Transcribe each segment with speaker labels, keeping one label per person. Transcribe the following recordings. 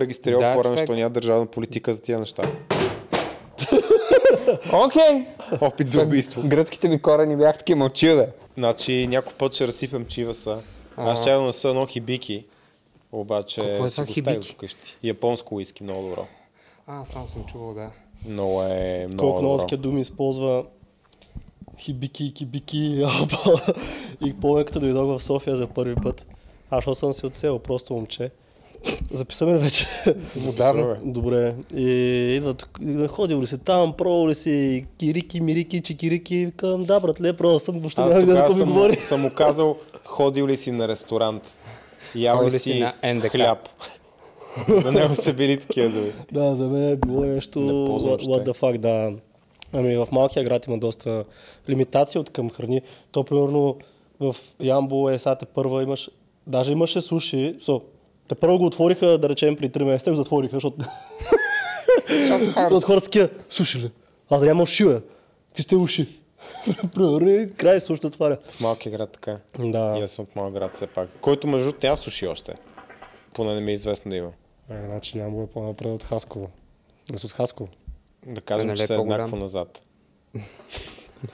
Speaker 1: регистрирал
Speaker 2: Да, човек.
Speaker 1: защото няма държавна политика за тия неща.
Speaker 2: Окей.
Speaker 1: Опит за убийство.
Speaker 2: Гръцките ми корени бях такива мълчиве.
Speaker 1: Значи някой път ще разсипем чиваса. Аз
Speaker 2: А.
Speaker 1: ще да нося едно хибики. Обаче
Speaker 2: Какво е
Speaker 1: го
Speaker 2: хибики?
Speaker 1: вкъщи. Японско уиски, много добро.
Speaker 2: А, само съм чувал, да.
Speaker 1: Много е много
Speaker 3: Колко много такива думи използва хибики, кибики. И помня като дойдох в София за първи път. Аз съм си отсел, просто момче. Записваме ли вече.
Speaker 1: Бе.
Speaker 3: Добре. И идват, ходил ли си там, пробвал ли си кирики, мирики, чикирики. Викам, да, братле, просто съм, въобще няма да за ми говори.
Speaker 1: съм му казал, ходил ли си на ресторант? Ял ли
Speaker 2: си на
Speaker 1: хляб? За него са били такива думи.
Speaker 3: Да, за мен е било нещо what, what the fuck, да. Ами в малкия град има доста лимитация от към храни. То, примерно, в Ямбол е първа имаш, даже имаше суши, so, те първо го отвориха, да речем, при 3 месеца, го затвориха, защото
Speaker 2: Защото хората
Speaker 3: от хората са такива, суши ли? А да няма уши, бе. Какви сте уши? Примерно, и край суш да отваря.
Speaker 1: В малкия град така. е.
Speaker 3: Да.
Speaker 1: И аз съм от малък град все пак. Който между другото няма суши още. Поне не ми е известно да има.
Speaker 3: Е, значи Ямбол е по-напред от Хасково. Не са от Хасково.
Speaker 1: Да кажем,
Speaker 2: нали
Speaker 1: че
Speaker 2: е
Speaker 1: са еднакво назад.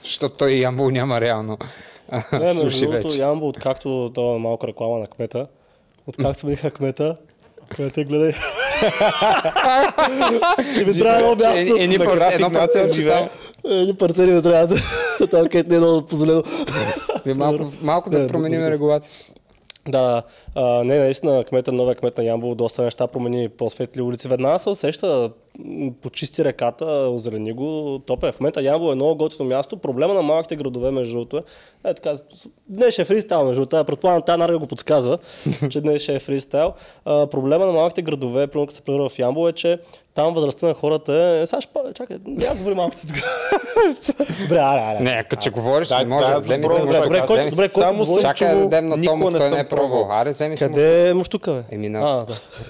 Speaker 2: Защото той Ямбол няма реално
Speaker 3: Не, между другото,
Speaker 2: вече.
Speaker 3: Ямбо, откакто това е малка реклама на кмета, откакто смениха кмета, кмета гледай. че ми трябва едно място.
Speaker 2: Едни
Speaker 1: на
Speaker 2: парце-
Speaker 1: график
Speaker 2: едно
Speaker 1: нация
Speaker 2: парцелче
Speaker 1: живее.
Speaker 2: там.
Speaker 3: Едни парцели ми трябва. Там където не е много позволено.
Speaker 2: Малко, да променим регулация.
Speaker 3: Да, а, не, наистина, кмета, новия кмет на Ямбол, доста неща промени, по-светли улици. Веднага се усеща, почисти реката, озелени го, топе. В момента Ямбол е много готино място. Проблема на малките градове, между другото, е, е така, днес ще е фристайл, между другото, предполагам, тази нарга го подсказва, че днес ще е фристайл. А, проблема на малките градове, примерно като се превърна в Ямбол, е, че там възрастта на хората е... Сега ще чакай, няма да говори малките тук. Добре, аре, аре.
Speaker 2: Не, като че говориш, не може. Вземи си муштука,
Speaker 3: добре, който- добре, който
Speaker 1: Само
Speaker 3: говори-
Speaker 2: Чакай да дадем на Томов,
Speaker 1: не
Speaker 2: той не е пробвал. Аре, вземи си.
Speaker 3: Къде е муштука, бе?
Speaker 2: Еми на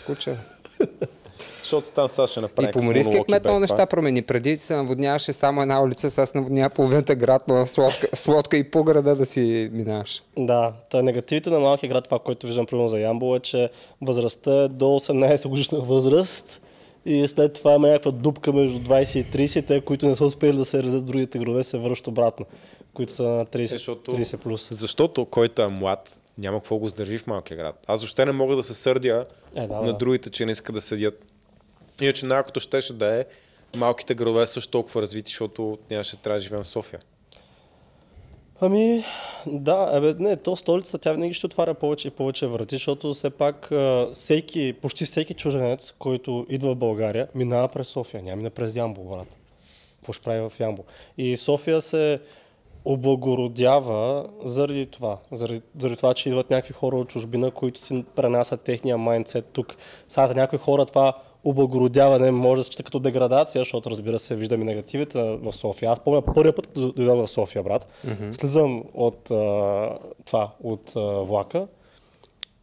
Speaker 2: куче.
Speaker 1: Защото там сега ще направи
Speaker 2: И поморийския
Speaker 1: монолог
Speaker 2: кмет много неща промени. Преди се наводняваше само една улица, сега се наводнява половината град, но с лодка, с лодка и по града да си минаваш.
Speaker 3: Да, та негативите на малкия град, това, което виждам примерно за Ямбол е, че възрастта е до 18 годишна възраст и след това има някаква дупка между 20 и 30, те, които не са успели да се резат другите градове, се връщат обратно, които са на 30,
Speaker 1: Защото-
Speaker 3: 30 плюс.
Speaker 1: Защото който е млад, няма какво го сдържи в малкия град. Аз въобще не мога да се сърдя
Speaker 3: Е, да,
Speaker 1: на
Speaker 3: да.
Speaker 1: другите, че не искат да седят. Иначе най-якото щеше да е малките градове също толкова развити, защото нямаше трябва да живеем в София.
Speaker 3: Ами, да, абе, не, то столицата, тя винаги ще отваря повече и повече врати, защото все пак всеки, почти всеки чужденец, който идва в България, минава през София, няма мина през Ямбол, брат. Какво ще прави в Ямбол? И София се облагородява заради това. Заради, заради това, че идват някакви хора от чужбина, които си пренасят техния майндсет тук. Сега за някои хора това облагородяване може да се счита като деградация, защото разбира се, виждам и негативите в София. Аз помня първия път, като дойдох в София, брат, mm-hmm. слизам от а, това, от а, влака,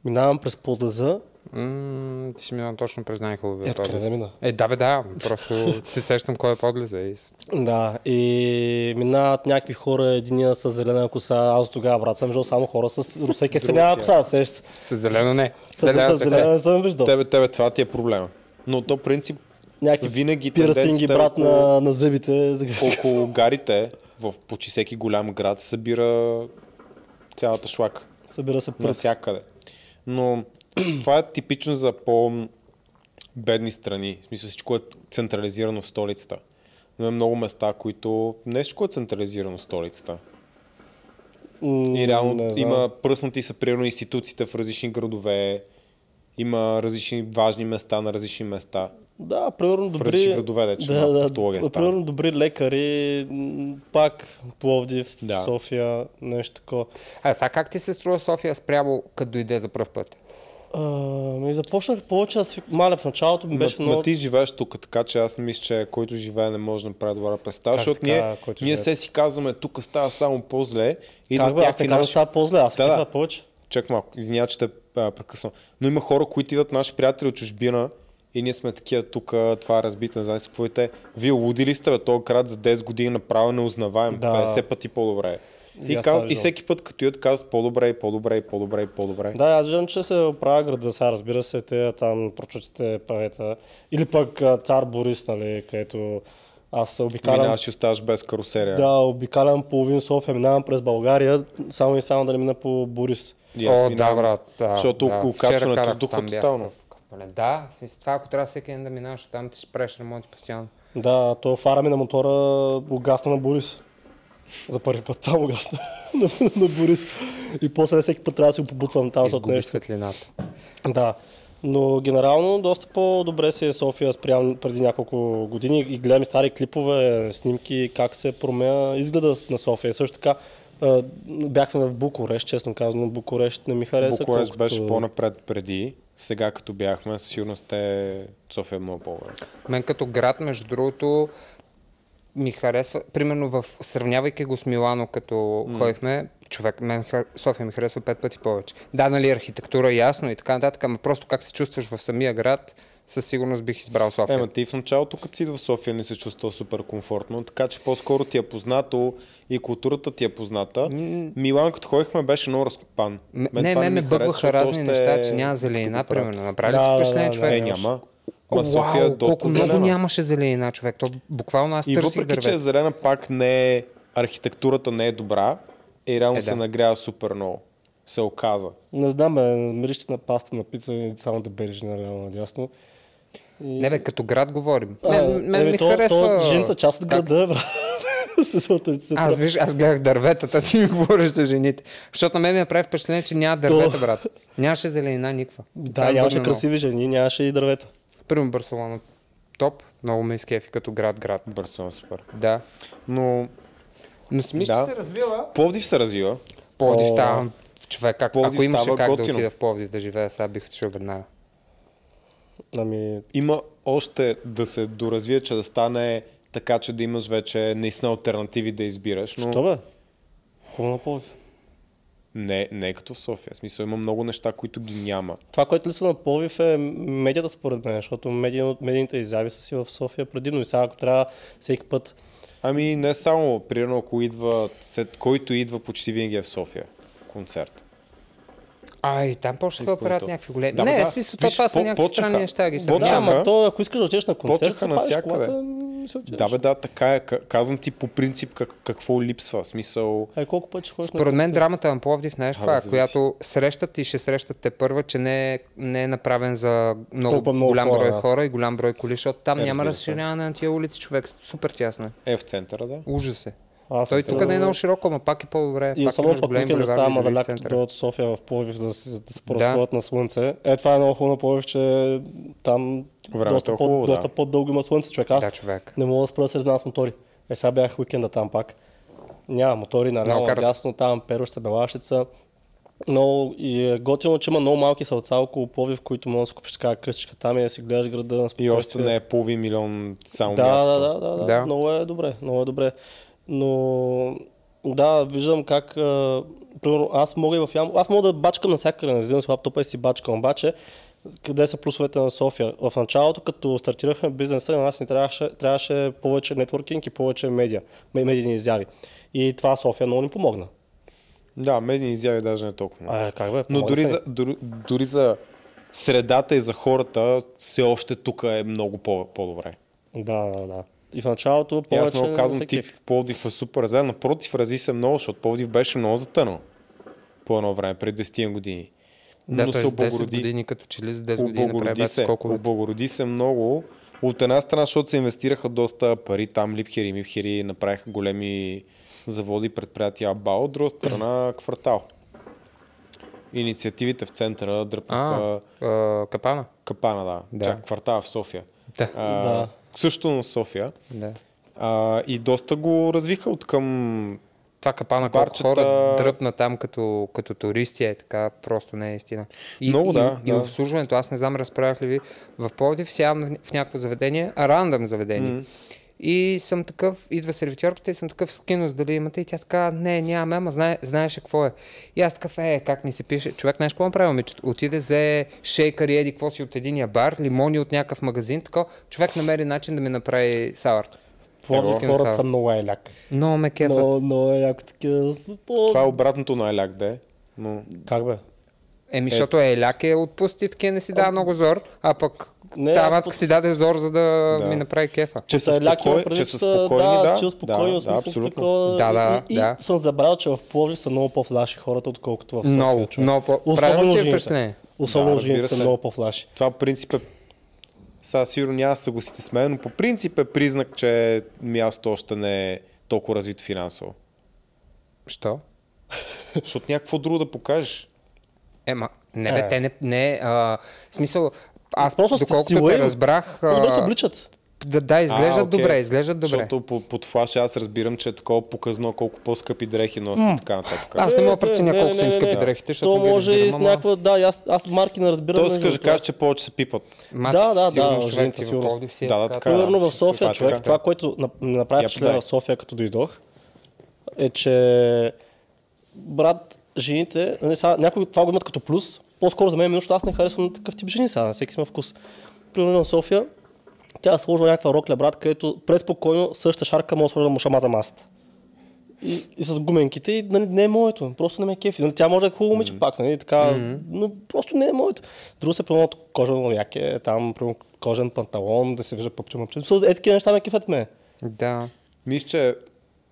Speaker 3: минавам през подлеза,
Speaker 2: М, ти си минал точно през най-хубавия
Speaker 3: Е,
Speaker 2: подлез.
Speaker 3: да мина?
Speaker 2: Е, да бе, да. Просто се сещам кой е подлеза. И... с-
Speaker 3: Да, и минават някакви хора, единия с зелена коса, аз тогава брат съм виждал само хора с русейки стелява
Speaker 1: си,
Speaker 3: коса.
Speaker 2: С зелено не.
Speaker 3: С,
Speaker 2: С зелено
Speaker 3: с
Speaker 2: се
Speaker 3: зелена не съм виждал.
Speaker 1: Тебе, тебе това ти е проблема. Но то принцип
Speaker 3: Някакви
Speaker 1: винаги
Speaker 3: пирсинги,
Speaker 1: тенденцията
Speaker 3: брат,
Speaker 1: около-
Speaker 3: на, на зъбите.
Speaker 1: около гарите в почти всеки голям град събира цялата шлака.
Speaker 3: Събира се пръс.
Speaker 1: навсякъде. Но това е типично за по-бедни страни. В смисъл всичко е централизирано в столицата. Но има много места, които не всичко е централизирано в столицата. И реално има пръснати са примерно институциите в различни градове, има различни важни места на различни места.
Speaker 3: Да, примерно добри...
Speaker 1: различни градове, да, малко тавтология става.
Speaker 3: примерно добри лекари, пак Пловдив,
Speaker 1: Да.
Speaker 3: София, нещо такова.
Speaker 2: А сега как ти се струва София спрямо, като дойде за пръв път?
Speaker 3: А, ми започнах повече да свик... маля в началото, ми беше
Speaker 1: ма,
Speaker 3: много...
Speaker 1: ма ти живееш тук, така че аз не мисля, че който живее не може да направи добра представа,
Speaker 3: Как
Speaker 1: защото
Speaker 3: така,
Speaker 1: ние, ние се си казваме, тук става само по-зле. Идват
Speaker 3: Как бе, аз
Speaker 1: някакви
Speaker 3: не казвам,
Speaker 1: наши-
Speaker 3: става по-зле, аз
Speaker 1: Да, да.
Speaker 3: да, повече.
Speaker 1: Чак малко, извиня, че те а, прекъсвам. Но има хора, които идват наши приятели от чужбина и ние сме такива тук, това е разбито, не знам си какво и те. Вие луди ли сте, бе, този град за 10 години направо неузнаваем,
Speaker 3: Да.
Speaker 1: да. 50 пъти по-добре. И,
Speaker 3: аз
Speaker 1: каз... и всеки път, като идват, казват по-добре, и по-добре, и по-добре, и по-добре.
Speaker 3: Да, аз виждам, че се оправя града сега, разбира се, те там прочутите павета. Или пък цар Борис, нали, където аз се обикалям.
Speaker 1: Минаваш и оставаш без карусерия.
Speaker 3: Да, обикалям половин София, минавам през България, само и само да не мина по Борис.
Speaker 1: И
Speaker 2: О, да,
Speaker 1: минавам,
Speaker 2: брат. Да,
Speaker 1: Защото
Speaker 2: да.
Speaker 1: около
Speaker 2: там бях
Speaker 1: тотално.
Speaker 2: Да, смисъл, това ако трябва всеки ден да минаваш, там ти ще правиш ремонти постоянно.
Speaker 3: Да, то фара ми на мотора угасна на Борис. За първи път там угасна на, на Борис. И после всеки път трябва да си го побутвам там,
Speaker 2: Изгуби светлината.
Speaker 3: Да. Но генерално доста по-добре си е София спрямо преди няколко години и гледам стари клипове, снимки, как се променя изгледа на София. Също така бяхме в Букурещ, честно казано, Букурещ не ми хареса.
Speaker 1: Букурещ
Speaker 3: колкото-
Speaker 1: беше по-напред преди. Сега като бяхме, със сигурност е София е много по-добре.
Speaker 2: Мен като град, между другото, ми харесва, примерно в, сравнявайки го с Милано, като mm. ходихме, човек, мен София ми харесва пет пъти повече. Да, нали, архитектура ясно и така нататък, ама просто как се чувстваш в самия град, със сигурност бих избрал София.
Speaker 1: Ема ти в началото, като си в София, не се чувства супер комфортно, така че по-скоро ти е познато и културата ти е позната. Милан, като ходихме, беше много разкопан.
Speaker 2: М-
Speaker 1: Мен
Speaker 2: не, мен ме бъбваха разни
Speaker 1: още
Speaker 2: неща,
Speaker 1: е-
Speaker 2: че няма зеленина,
Speaker 1: го правят.
Speaker 2: примерно. Направи
Speaker 3: Да,
Speaker 2: ти
Speaker 3: да,
Speaker 2: впечатление,
Speaker 3: да,
Speaker 2: човек?
Speaker 1: Е, няма. Ма София е
Speaker 2: Вау,
Speaker 1: доста
Speaker 2: колко много
Speaker 1: зелена.
Speaker 2: нямаше зеленина, човек. То буквално аз
Speaker 1: И
Speaker 2: търсих
Speaker 1: въпреки, че е зелена, пак не е, архитектурата не е добра, и реално
Speaker 2: Е,
Speaker 1: се
Speaker 2: да.
Speaker 1: нагрява супер много. Се оказа.
Speaker 3: Не знам, бе, мирище на паста, на пица и само да береш наляво надясно. И...
Speaker 2: Не бе, като град говорим.
Speaker 3: А,
Speaker 2: Мен, мен ми
Speaker 3: то,
Speaker 2: харесва...
Speaker 3: То, женца част от града, е, брат.
Speaker 2: Аз виж, аз гледах дърветата, ти ми говориш за жените. Защото на мен ми направи впечатление, че няма дървета, брат. Нямаше зеленина никаква.
Speaker 3: Да,
Speaker 2: ме
Speaker 3: нямаше
Speaker 2: много.
Speaker 3: красиви жени, нямаше и дървета.
Speaker 2: Примерно Барселона. Топ. Много ме изкефи като град, град.
Speaker 1: Барселона супер.
Speaker 2: Да.
Speaker 1: Но
Speaker 2: Но си мисля,
Speaker 1: Да.
Speaker 2: че се развила.
Speaker 1: Пловдив се развива.
Speaker 2: Пловдив
Speaker 3: О.
Speaker 2: става човек. Как,
Speaker 1: Пловдив
Speaker 2: ако имаше как да
Speaker 1: готино.
Speaker 2: отида в Пловдив да живея, сега бих отишъл веднага.
Speaker 3: Ами,
Speaker 1: Има още да се доразвие, че да стане така, че да имаш вече наистина альтернативи да избираш. Но
Speaker 3: що бе? Хубаво на Пловдив.
Speaker 1: Не, не е като в София. В смисъл има много неща, които ги няма.
Speaker 3: Това, което липсва на Пловдив е медията според мен, защото медийните изяви са си в София предимно и сега ако трябва всеки път
Speaker 1: Ами не само, примерно ако идва, след който идва почти винаги е в София концерт.
Speaker 2: Ай, там почнаха да правят някакви големи.
Speaker 1: Да,
Speaker 2: не,
Speaker 1: да.
Speaker 2: смисъл, то
Speaker 1: Виж,
Speaker 2: това са някакви странни неща, ги
Speaker 1: почнаха-
Speaker 3: Да, ама то, ако искаш да отидеш на концерт,
Speaker 1: Почнаха
Speaker 3: се
Speaker 1: навсякъде.
Speaker 3: колата, се.
Speaker 1: Да, бе, да, така е. Казвам ти по принцип как, какво липсва. Смисъл,
Speaker 3: Ай, колко пъти ще
Speaker 2: Според мен драмата на Пловдив, знаеш това, е, която срещат и ще срещат те първа, че не е, не е направен за много,
Speaker 3: много
Speaker 2: голям
Speaker 3: хора,
Speaker 2: брой хора и голям брой коли, защото там
Speaker 1: Е,
Speaker 2: няма
Speaker 1: се.
Speaker 2: разширяване на тия улици, човек. Супер тясно е.
Speaker 1: е в центъра, да.
Speaker 2: Ужас е.
Speaker 3: Аз
Speaker 2: Той тук не е много широко, ама пак е по-добре.
Speaker 3: И
Speaker 2: пак
Speaker 3: особено пък да става мазаляк, като дойдат София в Пловдив да, се- да се поразходят на слънце. Е, това е много хубаво на Пловдив, че там
Speaker 1: Времето
Speaker 3: доста,
Speaker 1: е
Speaker 3: по,
Speaker 1: хубаво, да.
Speaker 3: доста по-дълго има слънце, човек. Аз
Speaker 2: Да, човек.
Speaker 3: не мога да спра да се занимавам с мотори. Е, сега бях уикенда там пак. Няма мотори,
Speaker 2: Много карат.
Speaker 3: надясно, там перуща, белашица. Но и е готино, че има много малки селца около Пловдив, които може да си купиш така къщичка там и да си гледаш града на
Speaker 1: И още
Speaker 3: спокойствие.
Speaker 1: не е половин милион само
Speaker 3: Да,
Speaker 1: място.
Speaker 3: да, да, да, да,
Speaker 2: Да.
Speaker 3: Много е добре, много е добре. Но да, виждам как, а, примерно, аз мога и в Ямбол, аз мога да бачкам навсякъде, не взимам с лаптопа и си бачкам, обаче къде са плюсовете на София? В началото, като стартирахме бизнеса, на нас ни трябваше, трябваше повече нетворкинг и повече медиа, ме- медийни изяви. И това София много ни помогна.
Speaker 1: Да, медийни изяви даже не толкова.
Speaker 3: А, как бе?
Speaker 1: Но дори за, дори, дори за средата и за хората, все още тук е много по- по-добре.
Speaker 3: Да, да, да. И в началото
Speaker 1: И аз
Speaker 3: повече
Speaker 1: много
Speaker 3: не
Speaker 1: казвам, тип. Пловдив е супер зелен. Напротив, рази се много, защото Пловдив беше много затънал по едно време, преди 10 години.
Speaker 2: Да,
Speaker 1: Но се
Speaker 2: с 10
Speaker 1: облагороди.
Speaker 2: години, като че ли за 10 години направи
Speaker 1: Облагороди се,
Speaker 2: скокове.
Speaker 1: облагороди се много. От една страна, защото се инвестираха доста пари, там Липхери, Мипхери направиха големи заводи, предприятия Бао, от друга страна квартал. Инициативите в центъра дръпнаха
Speaker 2: А, а, капана.
Speaker 1: капана, да.
Speaker 2: Да.
Speaker 1: Чак квартал в София.
Speaker 2: Да.
Speaker 1: А,
Speaker 3: Да.
Speaker 1: Също на София.
Speaker 2: Да.
Speaker 1: А, и доста го развиха от към...
Speaker 2: Това капана, колко хора дръпна там като, като туристи е така, просто не е истина. И,
Speaker 1: Много,
Speaker 2: и,
Speaker 1: да,
Speaker 2: и
Speaker 1: да.
Speaker 2: обслужването, аз не знам, разправях ли ви, в Пловдив сядам в някакво заведение, рандъм заведение.
Speaker 1: М.
Speaker 2: И съм такъв, идва сервитьорката и съм такъв скинус дали имате и тя така, не, нямаме, ама знае, знаеш какво е. И аз такъв, е, как ми се пише, човек знаеш какво направи, момичето? Отиде, взе шейкър и еди какво си от единия бар, лимони от някакъв магазин, така, човек намери начин да ми направи саларт.
Speaker 3: Пловдив хората са много еляк.
Speaker 2: Много ме кефа.
Speaker 3: Много, много такива. по-
Speaker 1: Това е обратното на Еляк, де. Но
Speaker 3: Как бе?
Speaker 2: Еми, защото Еляк е отпусти, такива не си дава много зор, а пък
Speaker 3: Не,
Speaker 2: тази
Speaker 3: аз
Speaker 2: си даде зор, за да,
Speaker 1: Да.
Speaker 2: ми направи кефа.
Speaker 1: че са,
Speaker 3: Еляк има
Speaker 1: спокой...
Speaker 3: предвид,
Speaker 1: че са спокойни, да.
Speaker 3: че спокойни,
Speaker 1: да,
Speaker 3: да,
Speaker 1: да, абсолютно.
Speaker 3: Такова,
Speaker 2: Да, да,
Speaker 3: и,
Speaker 2: да.
Speaker 3: И съм забравил, че в Пловдив са много по-флаши хората, отколкото в София.
Speaker 2: Много,
Speaker 3: човек.
Speaker 2: много по...
Speaker 3: Особено
Speaker 2: е
Speaker 3: жените. Особено
Speaker 1: Да,
Speaker 3: жените са
Speaker 1: се.
Speaker 3: много по-флаши.
Speaker 1: Това по принцип е... Сега сигурно няма да се съгласите с мен, но по принцип е признак, че място още не е толкова развито финансово.
Speaker 2: Що?
Speaker 1: Защото някакво друго да покажеш.
Speaker 2: Ема, не бе,
Speaker 3: Е.
Speaker 2: те не, не а, смисъл, аз
Speaker 3: Просто
Speaker 2: доколкото те разбрах,
Speaker 3: Добре се обличат.
Speaker 2: да, да, изглеждат
Speaker 1: А,
Speaker 2: добре, изглеждат добре.
Speaker 1: Защото по, под флаш аз разбирам, че е такова показно колко по-скъпи дрехи носят и така нататък.
Speaker 2: Аз не мога да преценя колко
Speaker 3: не,
Speaker 2: са им скъпи
Speaker 3: не.
Speaker 2: дрехите, защото
Speaker 3: То може и с някаква... Да, аз, аз марки не разбирам.
Speaker 1: Да
Speaker 3: това.
Speaker 1: каже, че повече се пипат.
Speaker 2: Маските
Speaker 3: Да, да,
Speaker 2: сигурно
Speaker 3: да, жените сигурно.
Speaker 2: Е
Speaker 1: Да, да,
Speaker 2: така.
Speaker 1: е.
Speaker 3: Примерно в София,
Speaker 1: това е
Speaker 3: човек,
Speaker 1: така.
Speaker 3: това, което на- ми направи
Speaker 1: Я
Speaker 3: впечатление
Speaker 1: подай.
Speaker 3: в София, като дойдох, е, че брат, жените, нали, сега, някои това го имат като плюс, по-скоро за мен, е аз не харесвам такъв тип жени сега, всеки си има вкус. Примерно София, тя е сложила някаква рокля, брат, където преспокойно същата шарка може да сложи да му шама за масата. И, и с гуменките, и нали, не е моето, просто не ме кефи. Нали, тя може да е хубаво момиче пак, нали, така, но просто не е моето. Друго се примерно кожено яке, там примерно, кожен панталон, да се вижда пъпче мъпче. Е, такива неща ме кефят ме.
Speaker 2: Да.
Speaker 1: Мисля, че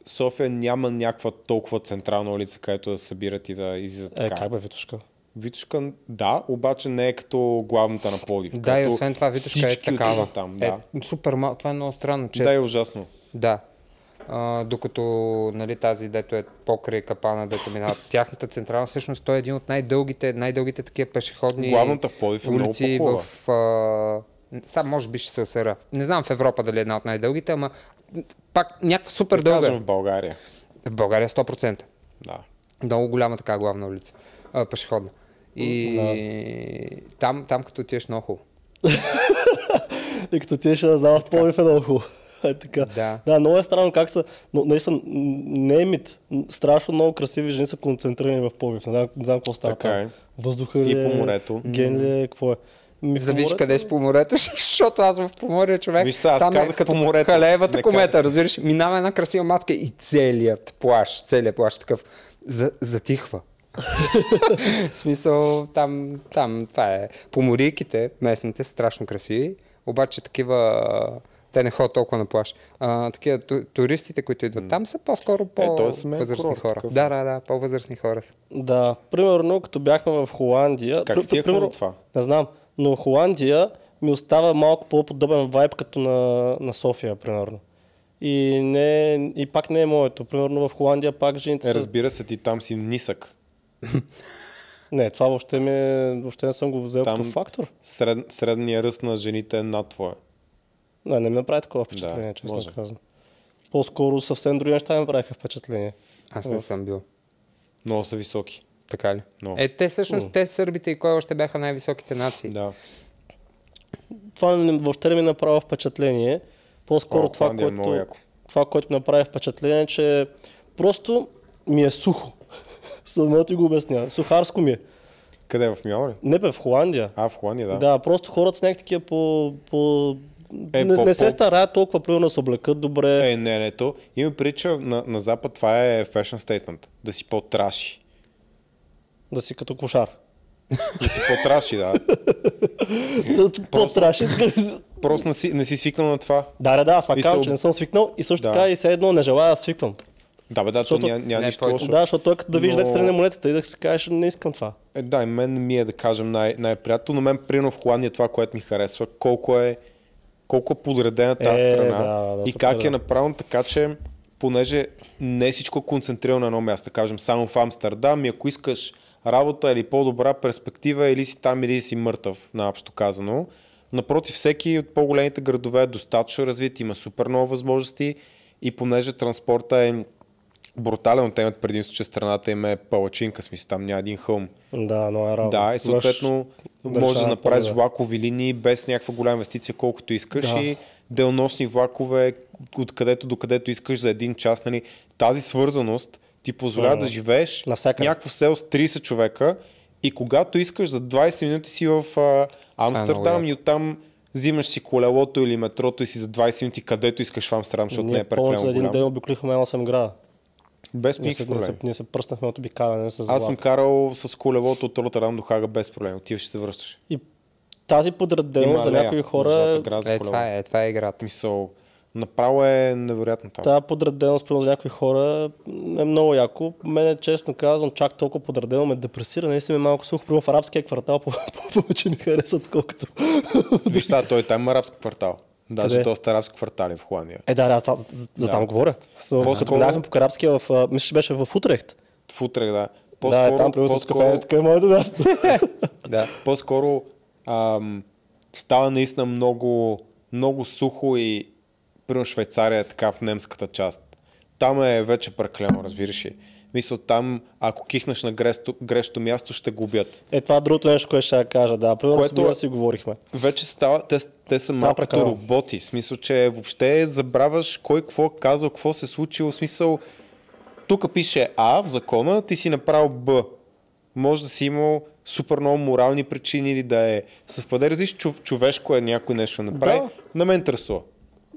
Speaker 1: София няма някаква толкова централна улица, където да събират и да излизат
Speaker 3: Е,
Speaker 1: така.
Speaker 3: как бе, Витушка?
Speaker 1: Витушка, да, обаче не е като главната на Пловдив.
Speaker 2: Да, и освен това, Витушка е такава.
Speaker 1: Там, да.
Speaker 2: Е, супер мал... Това е много странно, че...
Speaker 1: да, е ужасно.
Speaker 2: Да. А, докато нали, тази, дето е покрай капана, дето минава, тяхната централна, всъщност той е един от най-дългите, най-дългите такива пешеходни
Speaker 1: Главната в Пловдив е много
Speaker 2: улици
Speaker 1: по-хубава.
Speaker 2: в... А... Сам може би ще се осъра. Не знам в Европа дали е една от най-дългите, ама пак някаква супер
Speaker 1: Да
Speaker 2: дълга. е.
Speaker 1: в България.
Speaker 2: В България 100%.
Speaker 1: Да.
Speaker 2: Много голяма така главна улица. А, пешеходна. И там, там като отидеш много хубаво.
Speaker 3: И като ти ще да знам в Пловдив е много хубаво. Е, така.
Speaker 2: Да.
Speaker 3: да, много е странно как са, но наистина не е мит. Страшно много красиви жени са концентрирани в Пловдив. Не знам, не знам какво става.
Speaker 1: Така е.
Speaker 3: Въздуха ли е,
Speaker 1: по морето.
Speaker 3: Ген ли е, какво е? Ми,
Speaker 2: Зависи
Speaker 3: морето-
Speaker 2: къде си по морето, защото аз в Поморие човек.
Speaker 1: Виж аз
Speaker 2: там
Speaker 1: казах
Speaker 2: е като
Speaker 1: по морето.
Speaker 2: Халеевата
Speaker 1: Не
Speaker 2: комета,
Speaker 1: казах.
Speaker 2: разбираш. Минава една красива матка и целият плаш, целият плаш такъв за, затихва. в смисъл, там, там, това е. Поморийките, местните, са страшно красиви, обаче такива, те не ходят толкова на плаш. А, такива ту, туристите, които идват там, са по-скоро
Speaker 1: е
Speaker 2: по-възрастни
Speaker 1: курорт,
Speaker 2: хора.
Speaker 1: такъв.
Speaker 2: Да, да, да, по-възрастни хора са.
Speaker 3: Да, примерно, като бяхме в Холандия.
Speaker 1: Как
Speaker 3: при- примерно,
Speaker 1: това?
Speaker 3: Не знам, но Холандия ми остава малко по-подобен вайб като на, на София, примерно. И, не, и пак не е моето. Примерно в Холандия пак жените
Speaker 1: Е,
Speaker 3: са...
Speaker 1: разбира се, ти там си нисък.
Speaker 3: Не, това въобще, ме, въобще не съм го взел
Speaker 1: Там-
Speaker 3: като фактор.
Speaker 1: Сред, средният ръст на жените е над твоя.
Speaker 3: Не, не ме прави такова впечатление,
Speaker 1: Да,
Speaker 3: честно
Speaker 1: може.
Speaker 3: казвам. По-скоро съвсем други неща ми правиха впечатление.
Speaker 2: Аз не съм бил.
Speaker 1: Много са високи.
Speaker 2: Така ли?
Speaker 1: Но.
Speaker 2: Е, те всъщност, те сърбите и кой още бяха най-високите нации.
Speaker 1: Да.
Speaker 3: Това въобще не ми направи впечатление. По-скоро
Speaker 1: О,
Speaker 3: това,
Speaker 1: е
Speaker 3: което,
Speaker 1: много яко.
Speaker 3: това, което ми направи впечатление, че просто ми е сухо. Само ти го обясня. Сухарско ми е.
Speaker 1: Къде в Милан ли?
Speaker 3: Не бе, в Холандия.
Speaker 1: А, в Холандия, да.
Speaker 3: Да, просто хората са някакви такива по... по...
Speaker 1: Е,
Speaker 3: не,
Speaker 1: по-
Speaker 3: не се
Speaker 1: по-
Speaker 3: стараят толкова, примерно, да се облекат добре.
Speaker 1: Е, не, не, то. Има прича на, на Запад, това е fashion statement. Да си по-траши.
Speaker 3: Да си като кошар.
Speaker 1: Да си по-траши, да.
Speaker 3: По-траши.
Speaker 1: Просто не си, не си свикнал на това.
Speaker 3: Да, да, да, аз казвам,
Speaker 1: се
Speaker 3: че не съм свикнал и също
Speaker 1: Да.
Speaker 3: така и все едно не желая да свиквам.
Speaker 1: Да, бе, да,
Speaker 3: Защото-
Speaker 1: то няма, няма
Speaker 2: Не,
Speaker 1: нищо
Speaker 2: той-
Speaker 1: лошо.
Speaker 3: Да, защото той е като да вижда
Speaker 1: Но-
Speaker 3: страни монетата и да си кажеш, не искам това.
Speaker 1: Е, да, и мен ми е да кажем най- най-приятно, но мен примерно в Холандия това, което ми харесва, колко е, колко е подредена тази
Speaker 3: Е,
Speaker 1: страна
Speaker 3: да, да,
Speaker 1: и
Speaker 3: супер,
Speaker 1: как
Speaker 3: да.
Speaker 1: е направено така, че понеже не всичко е концентрирано на едно място, кажем само в Амстердам и ако искаш работа или по-добра перспектива, или си там, или си мъртъв, наобщо казано. Напротив, всеки от по-големите градове е достатъчно развит, има супер много възможности и понеже транспорта е брутален, те имат предимство, че страната им е палачинка, смисъл там няма един хълм.
Speaker 3: Да, но е работа.
Speaker 1: Да, и съответно
Speaker 3: Имаш
Speaker 1: можеш да направиш
Speaker 3: по-добре.
Speaker 1: влакови линии без някаква голяма инвестиция, колкото искаш
Speaker 3: Да.
Speaker 1: и делносни влакове, откъдето до където искаш за един час. Нали. Тази свързаност ти позволява
Speaker 3: Мгм.
Speaker 1: да живееш
Speaker 3: Навсякъде.
Speaker 1: някакво село с 30 човека и когато искаш за 20 минути си в а, Амстердам
Speaker 2: много
Speaker 1: и оттам взимаш си колелото или метрото и си за 20 минути където искаш в Амстердам, защото не
Speaker 3: Ние
Speaker 1: е прекалено
Speaker 3: за един ден обиклихме 8 града.
Speaker 1: Без
Speaker 3: Ние
Speaker 1: никакви
Speaker 3: ние, се,
Speaker 1: проблеми.
Speaker 3: ние се пръснахме от обикаляне с
Speaker 1: Аз съм карал с колелото от Роттердам до Хага без проблем. Отиваш и се връщаш.
Speaker 3: И тази подреденост за някои хора
Speaker 2: Е, това е, това е играта.
Speaker 1: Мисъл, направо е невероятно там.
Speaker 3: Тази подреденост, за някои хора, е много яко. Мене, честно казвам, чак толкова подредено ме депресира. Наистина е малко сух. Примерно в арабския квартал по- по- повече ми харесват, колкото...
Speaker 1: Виж сега, той там има арабски квартал. Даже
Speaker 3: Къде?
Speaker 1: доста арабски квартали в Холандия.
Speaker 3: Е, да, да, аз това- за, за, за
Speaker 1: Да.
Speaker 3: там говоря. So,
Speaker 1: По-скоро-
Speaker 3: минахме по Карабския, в, мисля, че беше в Утрехт.
Speaker 1: В Утрехт, да.
Speaker 3: Да,
Speaker 1: По-скоро,
Speaker 3: е, там с
Speaker 1: по-скоро,
Speaker 3: кафе, така е моето място.
Speaker 2: Да.
Speaker 1: по-скоро ам, става наистина много, много сухо и примерно Швейцария е така в немската част. Там е вече преклено, разбираш ли. Мисля, там, ако кихнеш на грешто, грешното място, ще губят.
Speaker 3: Е, това е другото нещо, което ще я кажа. Да, примерно
Speaker 1: Което е-
Speaker 3: си говорихме.
Speaker 1: Вече става, те, те са малко като роботи. В смисъл, че въобще забравяш кой какво е казал, какво се е случило. В смисъл, тук пише А в закона, ти си направил Б. Може да си имал супер много морални причини или да е съвпаде. Разлиш, чов, човешко е някой нещо направи.
Speaker 3: Да.
Speaker 1: На мен интересува.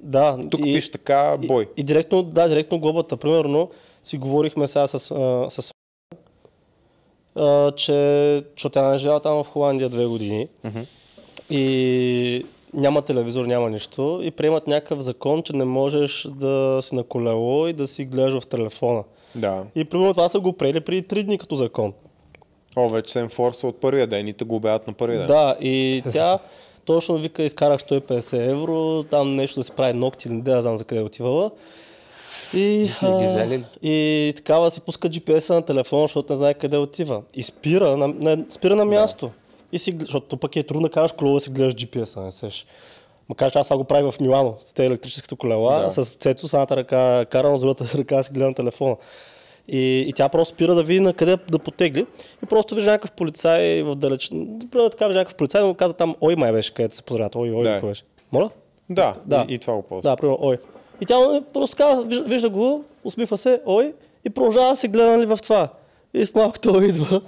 Speaker 3: Да,
Speaker 1: Тук и, пише така, бой.
Speaker 3: И, и директно, да, директно глобата. Примерно си говорихме сега с, а, с а, че, защото тя не живяла там в Холандия две години. И няма телевизор, няма нищо. И приемат някакъв закон, че не можеш да си на колело и да си гледаш в телефона.
Speaker 1: Да.
Speaker 3: И примерно това са го приели преди три дни като закон.
Speaker 1: О, вече се енфорсва от първия ден и те го обявят на първия ден.
Speaker 3: Да, и тя точно вика, изкарах 150 евро, там нещо да се прави ногти, не да знам за къде е отивала. И, а, и такава си пуска GPS-а на телефона, защото не знае къде отива. И спира на, на, спира на място. И си, защото пък е трудно да караш колело да си гледаш GPS-а, не сеш. Макар че аз това го правя в Милано, с тези електрическите колела,
Speaker 1: Да.
Speaker 3: с Цецо с едната ръка карам, с другата ръка си гледам телефона. И, и тя просто спира да види на къде да потегли. И просто вижда някакъв полицай в далеч. Примерно така вижда някакъв полицай, но каза там, ой май беше, където се поздравят. Ой, ой,
Speaker 1: Да.
Speaker 3: беше. Моля?
Speaker 1: Да,
Speaker 3: Да.
Speaker 1: И, и това го ползва.
Speaker 3: Да, примерно, ой. И тя нали, просто казва, вижда, вижда го, усмихва се, ой, и продължава да се гледа нали, в това. И с малко той идва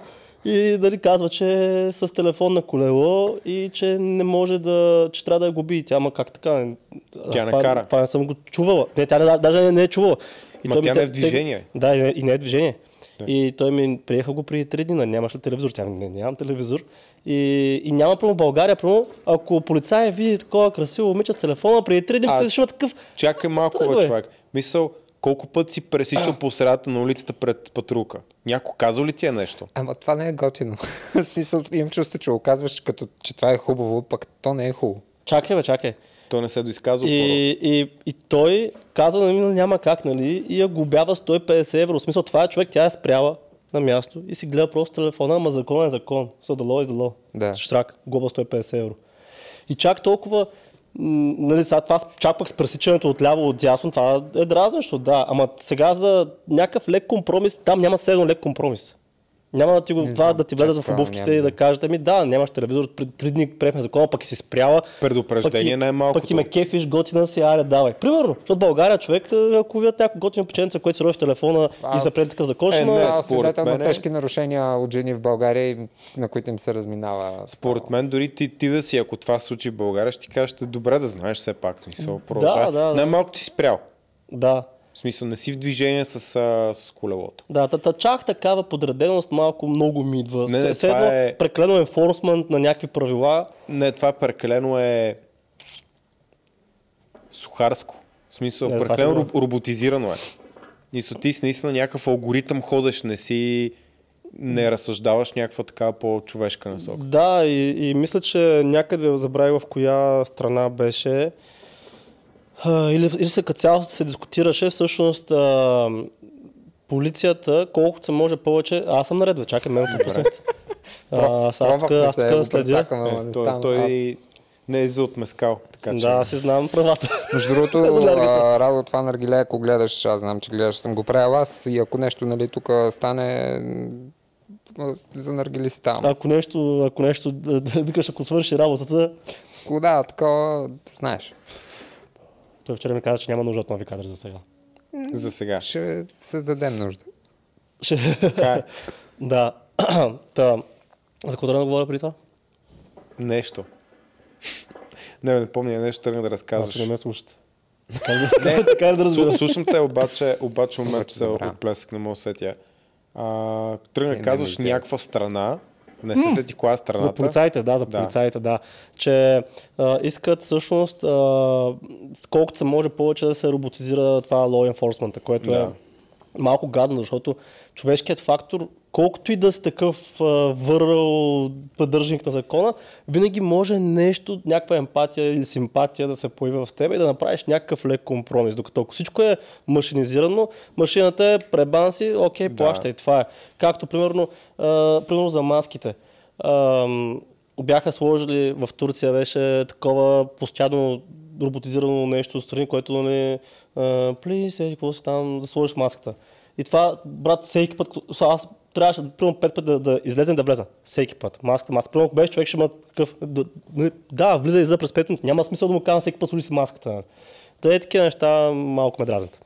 Speaker 3: и дали казва, че е с телефон на колело и че не може да, че трябва да я губи. Тя, ма как така?
Speaker 1: Тя не кара.
Speaker 3: Това не съм го чувала. Не, тя не, даже не, не е чувала. И
Speaker 1: Ма
Speaker 3: той ми
Speaker 1: тя
Speaker 3: те-
Speaker 1: не е в движение.
Speaker 3: те- Да, и не, и не е в движение. И той ми приеха го преди три дни, нали, нямаш ли телевизор? Тя не, нямам телевизор. И, и няма прямо България, прямо, ако полицай види такова красиво момиче с телефона, преди три дни
Speaker 1: А,
Speaker 3: ще има такъв.
Speaker 1: Чакай малко, бе, човек. Мисъл, колко път си пресичал по средата на улицата пред патрулка? Някой казал ли ти е нещо?
Speaker 2: Ама това не е готино. В смисъл, имам чувство, че го казваш като, че това е хубаво, пък то не е хубаво.
Speaker 3: Чакай, бе, чакай.
Speaker 1: Той не се е доизказал
Speaker 3: И, и, и той казва, нали, няма как, нали, и я глобява 150 евро. В смисъл, това е човек, тя е спряла на място и си гледа просто телефона, ама закон е закон. Is the law.
Speaker 2: Да.
Speaker 3: Штрак, глоба 150 евро. И чак толкова, нали, сега това, чак пък с пресичането от ляво, от дясно, това е дразнещо, да. Ама сега за някакъв лек компромис, там няма седно лек компромис. Няма да ти го това да ти влезе
Speaker 2: чак
Speaker 3: в обувките
Speaker 2: няма
Speaker 3: и
Speaker 2: да.
Speaker 3: да кажете ми, да, нямаш телевизор, три дни приехме закона, пък и си спряла.
Speaker 1: Предупреждение
Speaker 3: пък и-
Speaker 1: най-малкото.
Speaker 3: Пък и ме кефиш, готина си, аре, давай. Примерно, защото България човек, е, ако видят някой готино печенце, което се рови в телефона и
Speaker 2: Аз-
Speaker 3: запред такъв закон, ще
Speaker 2: е свидетел на
Speaker 1: мен е-
Speaker 2: тежки нарушения от жени в България, и на които им се разминава.
Speaker 1: Според мен, дори ти, ти да си, ако това се случи в България, ще ти е добре да знаеш все пак. Смисъл, продължава.
Speaker 3: да, да.
Speaker 1: Най-малко си спрял.
Speaker 3: Да.
Speaker 1: В смисъл, не си в движение с, а, с колелото.
Speaker 3: Да, та, та, чак такава подреденост малко много ми идва.
Speaker 1: Не, не,
Speaker 3: Все- едно
Speaker 1: е-
Speaker 3: Преклено енфорсмент на някакви правила.
Speaker 1: Не, това прекалено е сухарско. В смисъл,
Speaker 3: Не, това
Speaker 1: прекалено роб- роботизирано е. И со ти си наистина някакъв алгоритъм ходеш, не си не разсъждаваш някаква така по-човешка насока.
Speaker 3: Да, и, и мисля, че някъде забравих в коя страна беше. А, или, или се като цяло се дискутираше всъщност а, полицията, колкото се може повече. Аз съм наред, бе, чакай, мен ме пропуснахте. А, Аз тук аз тук следя.
Speaker 1: Е,
Speaker 2: не
Speaker 1: той, той не е за от мескал. Така, че...
Speaker 3: Да, аз си знам правата.
Speaker 2: Между другото, а, Радо, това наргиле, ако гледаш, аз знам, че гледаш, съм го правил аз и ако нещо, нали, тук стане за наргили си там.
Speaker 3: Ако нещо, ако нещо, да, да, ако свърши работата,
Speaker 2: Ако да, такова, знаеш.
Speaker 3: Той вчера ми каза, че няма нужда от нови кадри за сега.
Speaker 1: За сега.
Speaker 2: Ще създадем нужда.
Speaker 3: Ще...
Speaker 1: Е.
Speaker 3: да. Та, за какво да говоря преди това?
Speaker 1: Нещо. Не, не помня нещо, тръгна да разказваш.
Speaker 3: Ако не ме слушате. Не, така да разбера.
Speaker 1: Слушам те, обаче, обаче момент се
Speaker 2: добра.
Speaker 1: отплесък, не мога да сетя. А, тръгна казваш някаква страна, не се сети коя е страната.
Speaker 3: За полицаите, да, за
Speaker 1: Да.
Speaker 3: полицаите, да. Че а, искат всъщност а, колкото се може повече да се роботизира това law enforcement, което
Speaker 1: Да.
Speaker 3: е малко гадно, защото човешкият фактор, колкото и да си такъв а, върл поддържник на закона, винаги може нещо, някаква емпатия или симпатия да се появи в теб и да направиш някакъв лек компромис. Докато ако всичко е машинизирано, машината е пребан си, окей,
Speaker 1: Да.
Speaker 3: плащай, това е. Както примерно, а, примерно за маските. Ам, бяха сложили в Турция беше такова постоянно роботизирано нещо отстрани, което нали, please, еди, какво си там, да сложиш маската. И това, брат, всеки път, аз трябваше примерно пет пъти да, да излезем да влеза. Всеки път. Маската, маска. Примерно, беше човек, ще има такъв. Да, нали, да влиза и за през 5 минути. Няма смисъл да му казвам всеки път си маската. Та е такива неща малко ме дразнят.